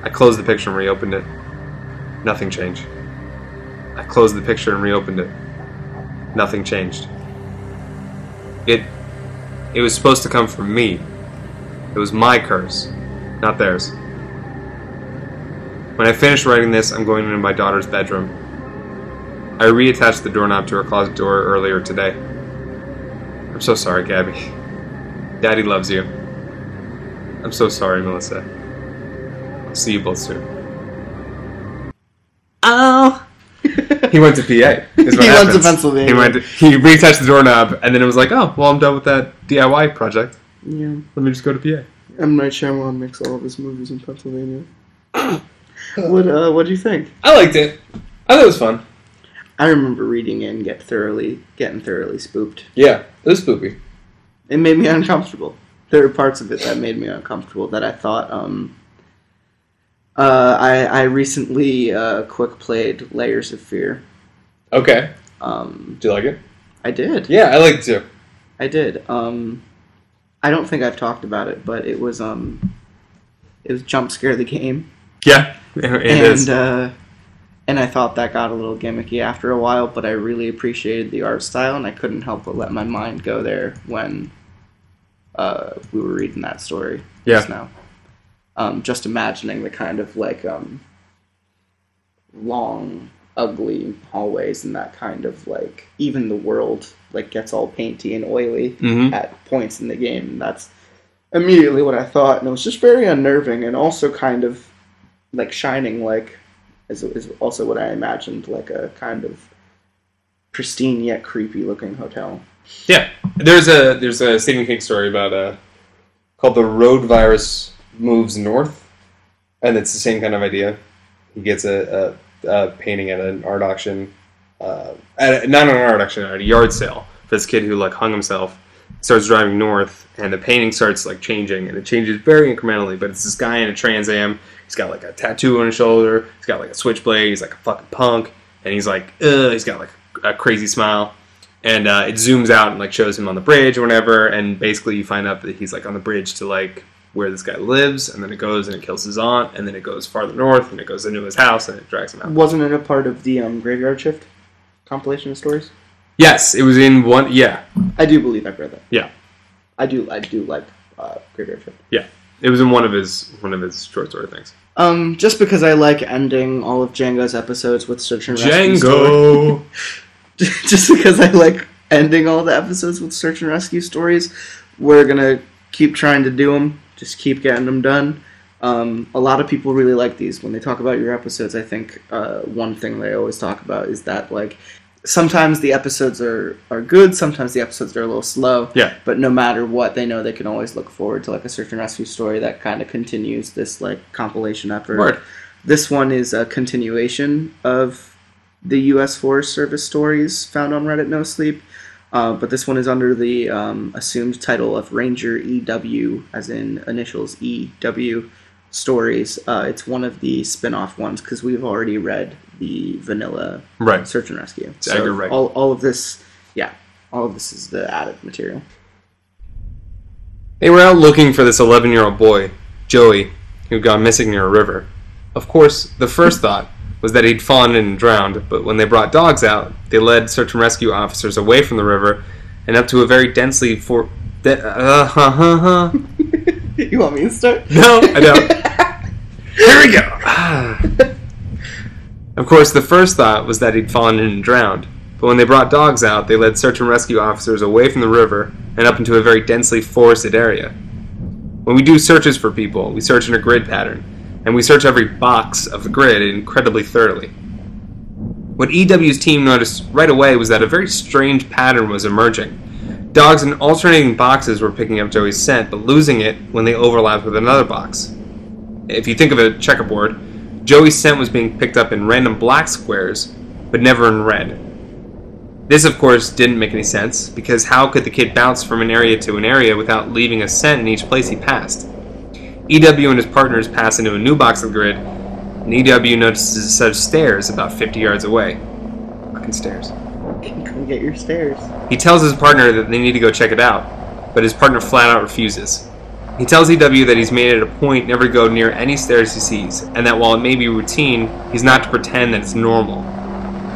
I closed the picture and reopened it. Nothing changed. I closed the picture and reopened it. Nothing changed. It it was supposed to come from me. It was my curse, not theirs. When I finish writing this, I'm going into my daughter's bedroom. I reattached the doorknob to her closet door earlier today. I'm so sorry, Gabby. Daddy loves you. I'm so sorry, Melissa. I'll see you both soon. Oh. <laughs> He went to PA. is what He went to. Pennsylvania. He went. To, he reattached the doorknob, and then it was like, oh, well, I'm done with that DIY project. Yeah. Let me just go to PA. M Night Shyamalan makes all of his movies in Pennsylvania. <coughs> what uh, what do you think? I liked it. I thought it was fun. I remember reading it and get thoroughly getting thoroughly spooked. Yeah, it was spooky. It made me <laughs> uncomfortable. There were parts of it that made me uncomfortable that I thought um uh, I I recently uh, quick played Layers of Fear. Okay. Um, Do you like it? I did. Yeah, I liked it too. I did. Um, I don't think I've talked about it, but it was um, it was jump scare the game, Yeah, it and is. uh, and I thought that got a little gimmicky after a while, but I really appreciated the art style, and I couldn't help but let my mind go there when uh, we were reading that story. Yeah. Just now, um, just imagining the kind of like um, long, ugly hallways and that kind of like even the world like gets all painty and oily Mhm. at points in the game. And that's immediately what I thought, and it was just very unnerving and also kind of like shining like is, is also what I imagined like a kind of pristine yet creepy looking hotel. Yeah, there's a there's a Stephen King story about uh called the road virus moves north, and it's the same kind of idea. He gets a, a, a painting at an art auction, uh, at a, not an art auction, at a yard sale for this kid who like hung himself. Starts driving north, and the painting starts like changing, and it changes very incrementally. But it's this guy in a Trans Am. He's got like a tattoo on his shoulder. He's got like a switchblade. He's like a fucking punk, and he's like, ugh. He's got like a crazy smile and uh, it zooms out and like shows him on the bridge or whatever and basically you find out that he's like on the bridge to like where this guy lives and then it goes and it kills his aunt and then it goes farther north and it goes into his house and it drags him out Wasn't it a part of the um, Graveyard Shift compilation of stories? Yes it was in one yeah I do believe I've read that. Yeah. I do. I do like uh, Graveyard Shift. Yeah, it was in one of his one of his short story things Um, just because I like ending all of Django's episodes with search and rescue django <laughs> just because I like ending all the episodes with search and rescue stories, we're gonna keep trying to do them. Just keep getting them done. Um, a lot of people really like these when they talk about your episodes. I think uh, one thing they always talk about is that like sometimes the episodes are are good, sometimes the episodes are a little slow. Yeah. But no matter what, they know they can always look forward to like a search and rescue story that kind of continues this like compilation effort. Word. This one is a continuation of the U.S. Forest Service stories found on Reddit No Sleep, uh, but this one is under the um, assumed title of Ranger EW, as in initials EW stories. Uh, it's one of the spin-off ones because we've already read the vanilla right search and rescue. It's Edgar Wright. all, all of this, yeah, all of this is the added material. they were out looking for this 11 year old boy joey who'd gone missing near a river of course the first thought was that he'd fallen in and drowned but when they brought dogs out they led search and rescue officers away from the river and up to a very densely for de- uh, huh, huh, huh. Uh. <laughs> you want me to start? No, I don't. <laughs> Here we go. Ah. Of course, the first thought was that he'd fallen in and drowned. But when they brought dogs out, they led search and rescue officers away from the river and up into a very densely forested area. When we do searches for people, we search in a grid pattern, and we search every box of the grid incredibly thoroughly. What EW's team noticed right away was that a very strange pattern was emerging. Dogs in alternating boxes were picking up Joey's scent, but losing it when they overlapped with another box. If you think of a checkerboard, Joey's scent was being picked up in random black squares, but never in red. This, of course, didn't make any sense, because how could the kid bounce from an area to an area without leaving a scent in each place he passed? EW and his partners pass into a new box of grid, and EW notices a set of stairs about 50 yards away. Fucking stairs. Come get your stairs. He tells his partner that they need to go check it out, but his partner flat out refuses. He tells EW that he's made it a point never to go near any stairs he sees, and that while it may be routine, he's not to pretend that it's normal.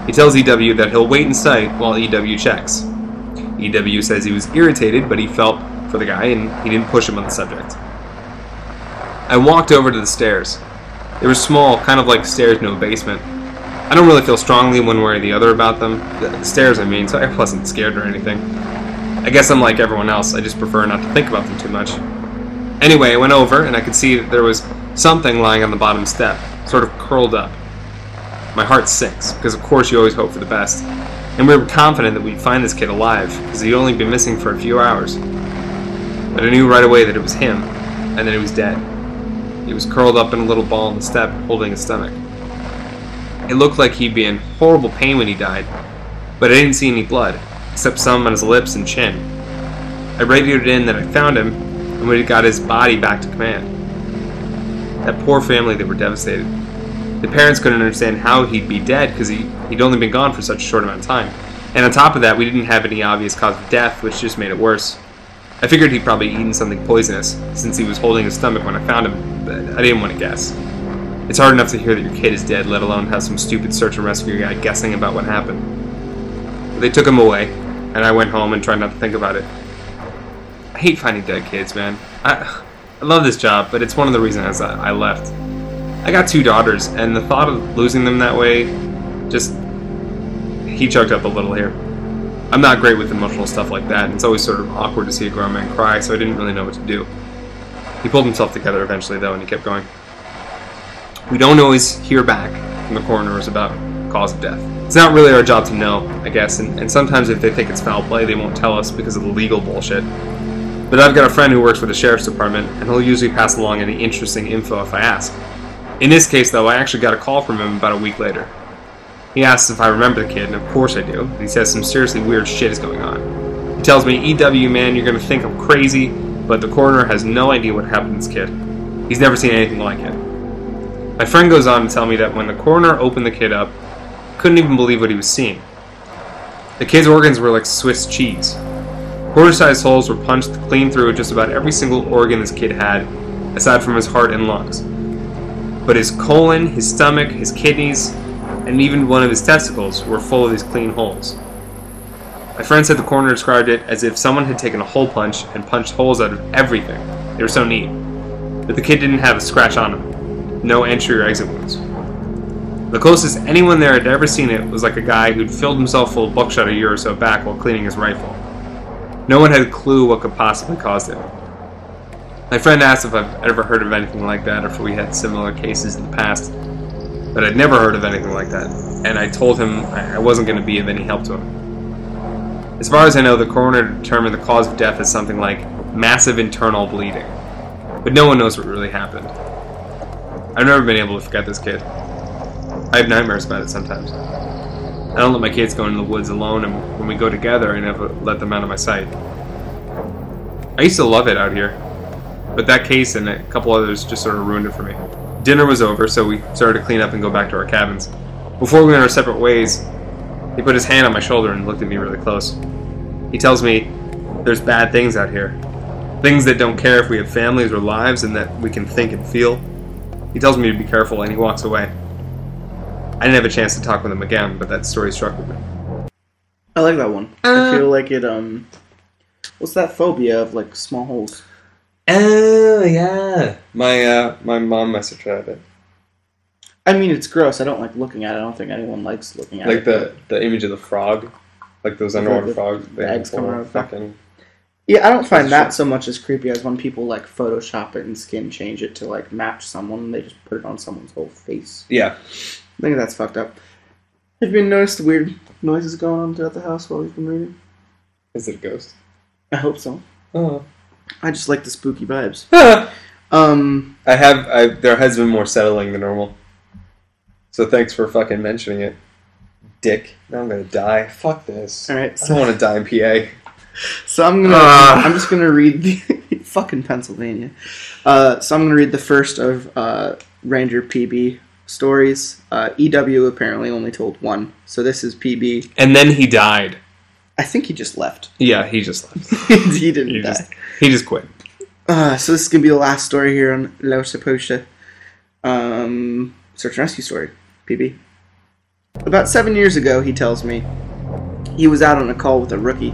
He tells EW that he'll wait in sight while EW checks. EW says he was irritated, but he felt for the guy and he didn't push him on the subject. I walked over to the stairs. They were small, kind of like stairs to a basement. I don't really feel strongly one way or the other about them. The stairs, I mean, so I wasn't scared or anything. I guess I'm like everyone else, I just prefer not to think about them too much. Anyway, I went over and I could see that there was something lying on the bottom step, sort of curled up. My heart sinks, because of course you always hope for the best. And we were confident that we'd find this kid alive, because he'd only been missing for a few hours. But I knew right away that it was him, and that he was dead. He was curled up in a little ball on the step, holding his stomach. It looked like he'd be in horrible pain when he died, but I didn't see any blood, except some on his lips and chin. I radioed in that I found him, we got his body back to command. That poor family, they were devastated. The parents couldn't understand how he'd be dead because he, he'd only been gone for such a short amount of time. And on top of that, we didn't have any obvious cause of death, which just made it worse. I figured he'd probably eaten something poisonous, since he was holding his stomach when I found him, but I didn't want to guess. It's hard enough to hear that your kid is dead, let alone have some stupid search and rescue guy guessing about what happened. But they took him away, and I went home and tried not to think about it. I hate finding dead kids, man. I, I love this job, but it's one of the reasons I, I left. I got two daughters, and the thought of losing them that way just. He choked up a little here. I'm not great with emotional stuff like that, and it's always sort of awkward to see a grown man cry, so I didn't really know what to do. He pulled himself together eventually, though, and he kept going. We don't always hear back from the coroners about cause of death. It's not really our job to know, I guess, and, and sometimes if they think it's foul play, they won't tell us because of the legal bullshit. But I've got a friend who works for the sheriff's department, and he'll usually pass along any interesting info if I ask. In this case, though, I actually got a call from him about a week later. He asks if I remember the kid, and of course I do. He says some seriously weird shit is going on. He tells me, EW, man, you're gonna think I'm crazy, but the coroner has no idea what happened to this kid. He's never seen anything like it. My friend goes on to tell me that when the coroner opened the kid up, couldn't even believe what he was seeing. The kid's organs were like Swiss cheese. Quarter-sized holes were punched clean through just about every single organ this kid had, aside from his heart and lungs. But his colon, his stomach, his kidneys, and even one of his testicles were full of these clean holes. My friend said the coroner described it as if someone had taken a hole punch and punched holes out of everything. They were so neat. But the kid didn't have a scratch on him. No entry or exit wounds. The closest anyone there had ever seen it was like a guy who'd filled himself full of buckshot a year or so back while cleaning his rifle. No one had a clue what could possibly cause it. My friend asked if I've ever heard of anything like that or if we had similar cases in the past, but I'd never heard of anything like that, and I told him I wasn't going to be of any help to him. As far as I know, the coroner determined the cause of death as something like massive internal bleeding, but no one knows what really happened. I've never been able to forget this kid. I have nightmares about it sometimes. I don't let my kids go into the woods alone, and when we go together, I never let them out of my sight. I used to love it out here, but that case and a couple others just sort of ruined it for me. Dinner was over, so we started to clean up and go back to our cabins. Before we went our separate ways, he put his hand on my shoulder and looked at me really close. He tells me there's bad things out here. Things that don't care if we have families or lives and that we can think and feel. He tells me to be careful and he walks away. I didn't have a chance to talk with him again, but that story struck with me. I like that one. Uh, I feel like it. Um, what's that phobia of like small holes? Oh yeah, my uh, my mom messaged me about it. I mean, it's gross. I don't like looking at it. I don't think anyone likes looking at Like it. Like the the image of the frog, like those underwater the frogs. They have eggs coming out of the- fucking. Yeah, I don't find that so much as creepy as when people like Photoshop it and skin change it to like match someone. and They just put it on someone's whole face. Yeah. I think that's fucked up. Have you noticed weird noises going on throughout the house while we've been reading? Is it a ghost? I hope so. Oh. I just like the spooky vibes. <laughs> um, I have. I there has been more settling than normal. So thanks for fucking mentioning it, Dick. Now I'm gonna die. Fuck this. All right, I don't want to die in PA. So I'm gonna Ah. I'm just gonna read the <laughs> fucking Pennsylvania. Uh, so I'm gonna read the first of uh, Ranger PB stories. Uh, EW apparently only told one, so this is PB. And then he died. I think he just left. Yeah, he just left. <laughs> he didn't He die. just he just quit. Uh, so this is gonna be the last story here on Lots of Pasta. Um, search and rescue story, PB. About seven years ago, he tells me, he was out on a call with a rookie.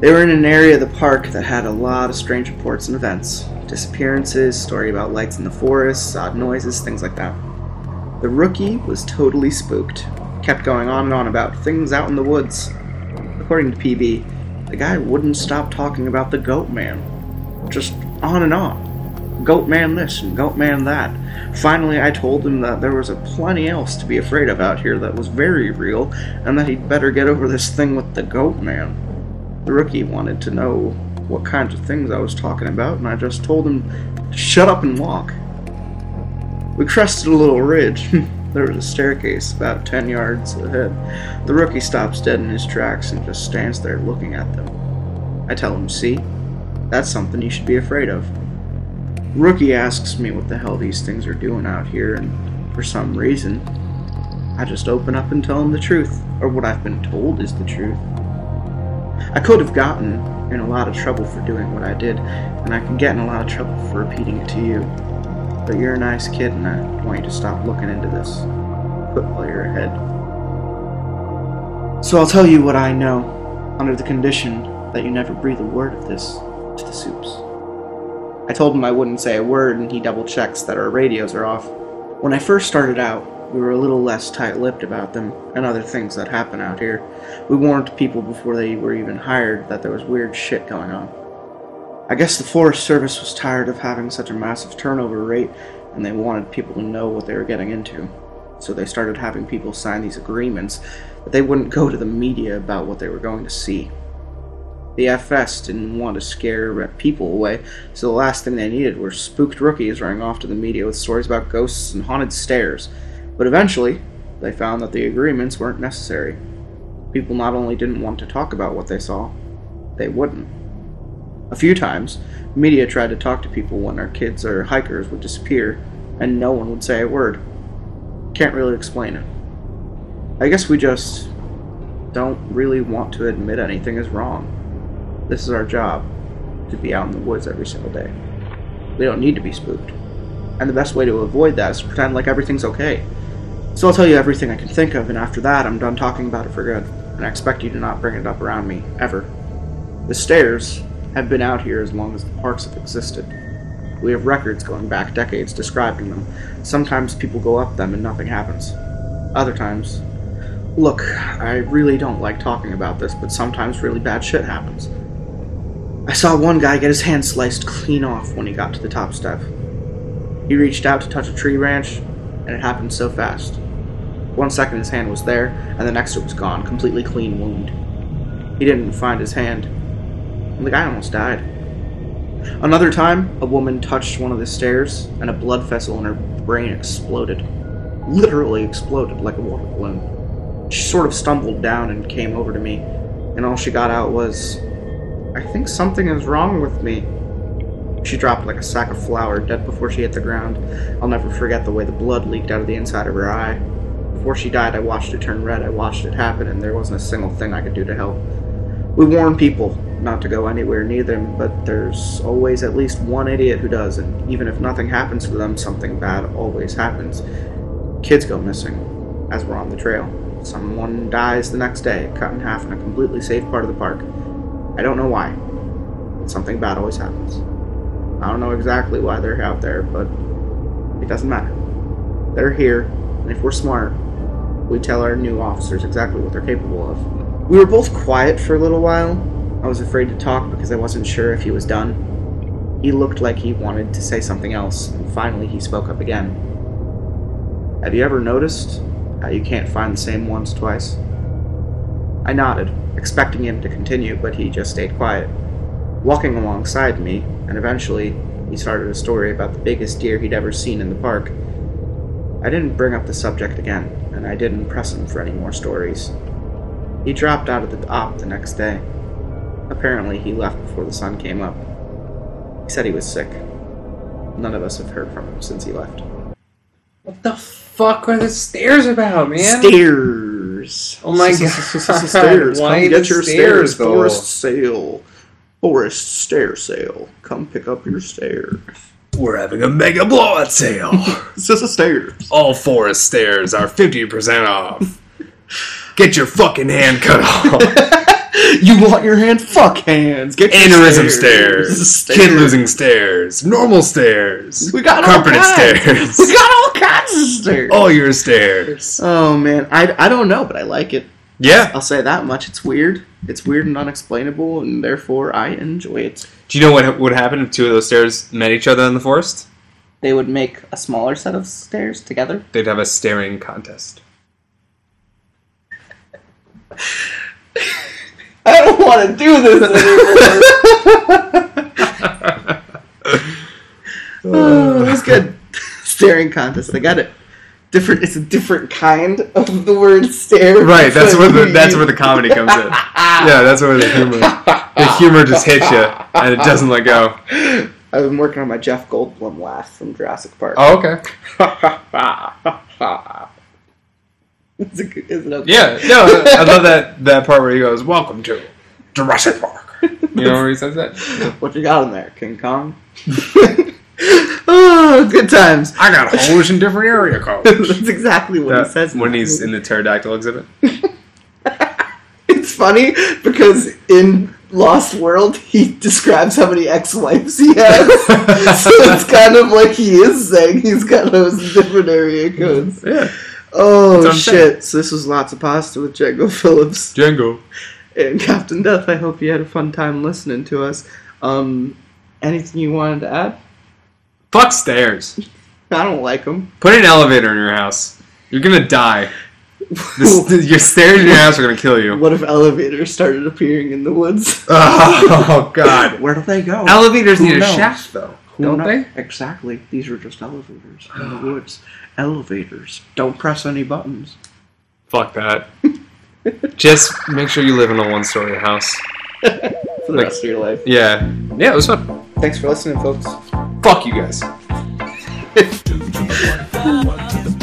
They were in an area of the park that had a lot of strange reports and events. Disappearances, story about lights in the forest, odd noises, things like that. The rookie was totally spooked. Kept going on and on about things out in the woods. According to PB, the guy wouldn't stop talking about the goat man just on and on. Goat man this and goat man that. Finally, I told him that there was a plenty else to be afraid of out here that was very real, and that he'd better get over this thing with the goat man. The rookie wanted to know what kinds of things I was talking about, and I just told him to shut up and walk. We crested a little ridge. Hmm. <laughs> there was a staircase about ten yards ahead. The rookie stops dead in his tracks and just stands there looking at them. I tell him, see, that's something you should be afraid of. Rookie asks me what the hell these things are doing out here, and for some reason, I just open up and tell him the truth, or what I've been told is the truth. I could have gotten in a lot of trouble for doing what I did, and I could get in a lot of trouble for repeating it to you. But you're a nice kid, and I want you to stop looking into this. Put while you're ahead. So I'll tell you what I know, under the condition that you never breathe a word of this to the soups. I told him I wouldn't say a word, and he double checks that our radios are off. When I first started out, we were a little less tight lipped about them and other things that happen out here. We warned people before they were even hired that there was weird shit going on. I guess the Forest Service was tired of having such a massive turnover rate, and they wanted people to know what they were getting into. So they started having people sign these agreements that they wouldn't go to the media about what they were going to see. The FS didn't want to scare people away, so the last thing they needed were spooked rookies running off to the media with stories about ghosts and haunted stairs. But eventually, they found that the agreements weren't necessary. People not only didn't want to talk about what they saw, they wouldn't. A few times, media tried to talk to people when our kids or hikers would disappear, and no one would say a word. Can't really explain it. I guess we just don't really want to admit anything is wrong. This is our job to be out in the woods every single day. We don't need to be spooked. And the best way to avoid that is to pretend like everything's okay. So I'll tell you everything I can think of, and after that, I'm done talking about it for good. And I expect you to not bring it up around me, ever. The stairs have been out here as long as the parks have existed. We have records going back decades describing them. Sometimes people go up them and nothing happens. Other times, look, I really don't like talking about this, but sometimes really bad shit happens. I saw one guy get his hand sliced clean off when he got to the top step. He reached out to touch a tree branch, and it happened so fast. One second his hand was there, and the next it was gone, completely clean wound. He didn't find his hand, and the guy almost died. Another time, a woman touched one of the stairs, and a blood vessel in her brain exploded. Literally exploded like a water balloon. She sort of stumbled down and came over to me, and all she got out was, I think something is wrong with me. She dropped like a sack of flour, dead before she hit the ground. I'll never forget the way the blood leaked out of the inside of her eye. Before she died, I watched it turn red. I watched it happen, and there wasn't a single thing I could do to help. We warn people not to go anywhere near them, but there's always at least one idiot who does, and even if nothing happens to them, something bad always happens. Kids go missing as we're on the trail. Someone dies the next day, cut in half in a completely safe part of the park. I don't know why. but Something bad always happens. I don't know exactly why they're out there, but it doesn't matter. They're here, and if we're smart, we tell our new officers exactly what they're capable of. We were both quiet for a little while. I was afraid to talk because I wasn't sure if he was done. He looked like he wanted to say something else, and finally he spoke up again. Have you ever noticed how you can't find the same ones twice? I nodded, expecting him to continue, but he just stayed quiet, walking alongside me, and eventually he started a story about the biggest deer he'd ever seen in the park. I didn't bring up the subject again, and I didn't press him for any more stories. He dropped out of the op the next day. Apparently, he left before the sun came up. He said he was sick. None of us have heard from him since he left. What the fuck are the stairs about, man? Stairs. Oh my God. Stairs. Why Come get your stairs, stairs. Forest sale. Forest stair sale. Come pick up your stairs. We're having a mega blowout sale. It's just a stairs. All forest stairs are 50% off. Get your fucking hand cut off. You want your hand? Fuck hands. Get Aneurysm stairs. Stairs. Kid losing stairs. Normal stairs. We got all Carpeted kinds. stairs. We got all kinds of stairs. All your stairs. Oh man, I, I don't know, but I like it. Yeah. I'll say that much. It's weird. It's weird and unexplainable, and therefore I enjoy it. Do you know what would happen if two of those stairs met each other in the forest? They would make a smaller set of stairs together. They'd have a staring contest. I don't want to do this anymore. <laughs> oh, that's good. <laughs> Staring contest. I got it. Different. It's a different kind of the word stare. Right, that's where the that's where the <laughs> comedy comes in. Yeah, that's where the humor the humor just hits you and it doesn't let go. I've been working on my Jeff Goldblum laugh from Jurassic Park. Oh, okay. is, it, is it okay? Yeah, no, I love that that part where he goes, "Welcome to Jurassic Park." <laughs> You know where he says that? <laughs> What you got in there, King Kong? <laughs> oh, good times. I got holes in different area codes. That's exactly what he says when he's in the pterodactyl exhibit. It's funny because in Lost World he describes how many ex-wives he has, so it's kind of like he is saying he's got those different area codes. Yeah, Oh That's what I'm shit! So this was lots of pasta with Django Phillips. Django. And <laughs> Captain Death. I hope you had a fun time listening to us. Um, anything you wanted to add? Fuck stairs. I don't like them. Put an elevator in your house. You're gonna die. The, <laughs> your stairs in your house are gonna kill you. what if elevators started appearing in the woods? <laughs> Oh God. Where do they go? Elevators Who need a shaft, though, don't they? Exactly. These are just elevators in the <sighs> woods. Elevators. Don't press any buttons. Fuck that. Just make sure you live in a one-story house. <laughs> For the Like- rest of your life. Yeah, yeah, it was fun. Thanks for listening, folks. Fuck you guys. <laughs>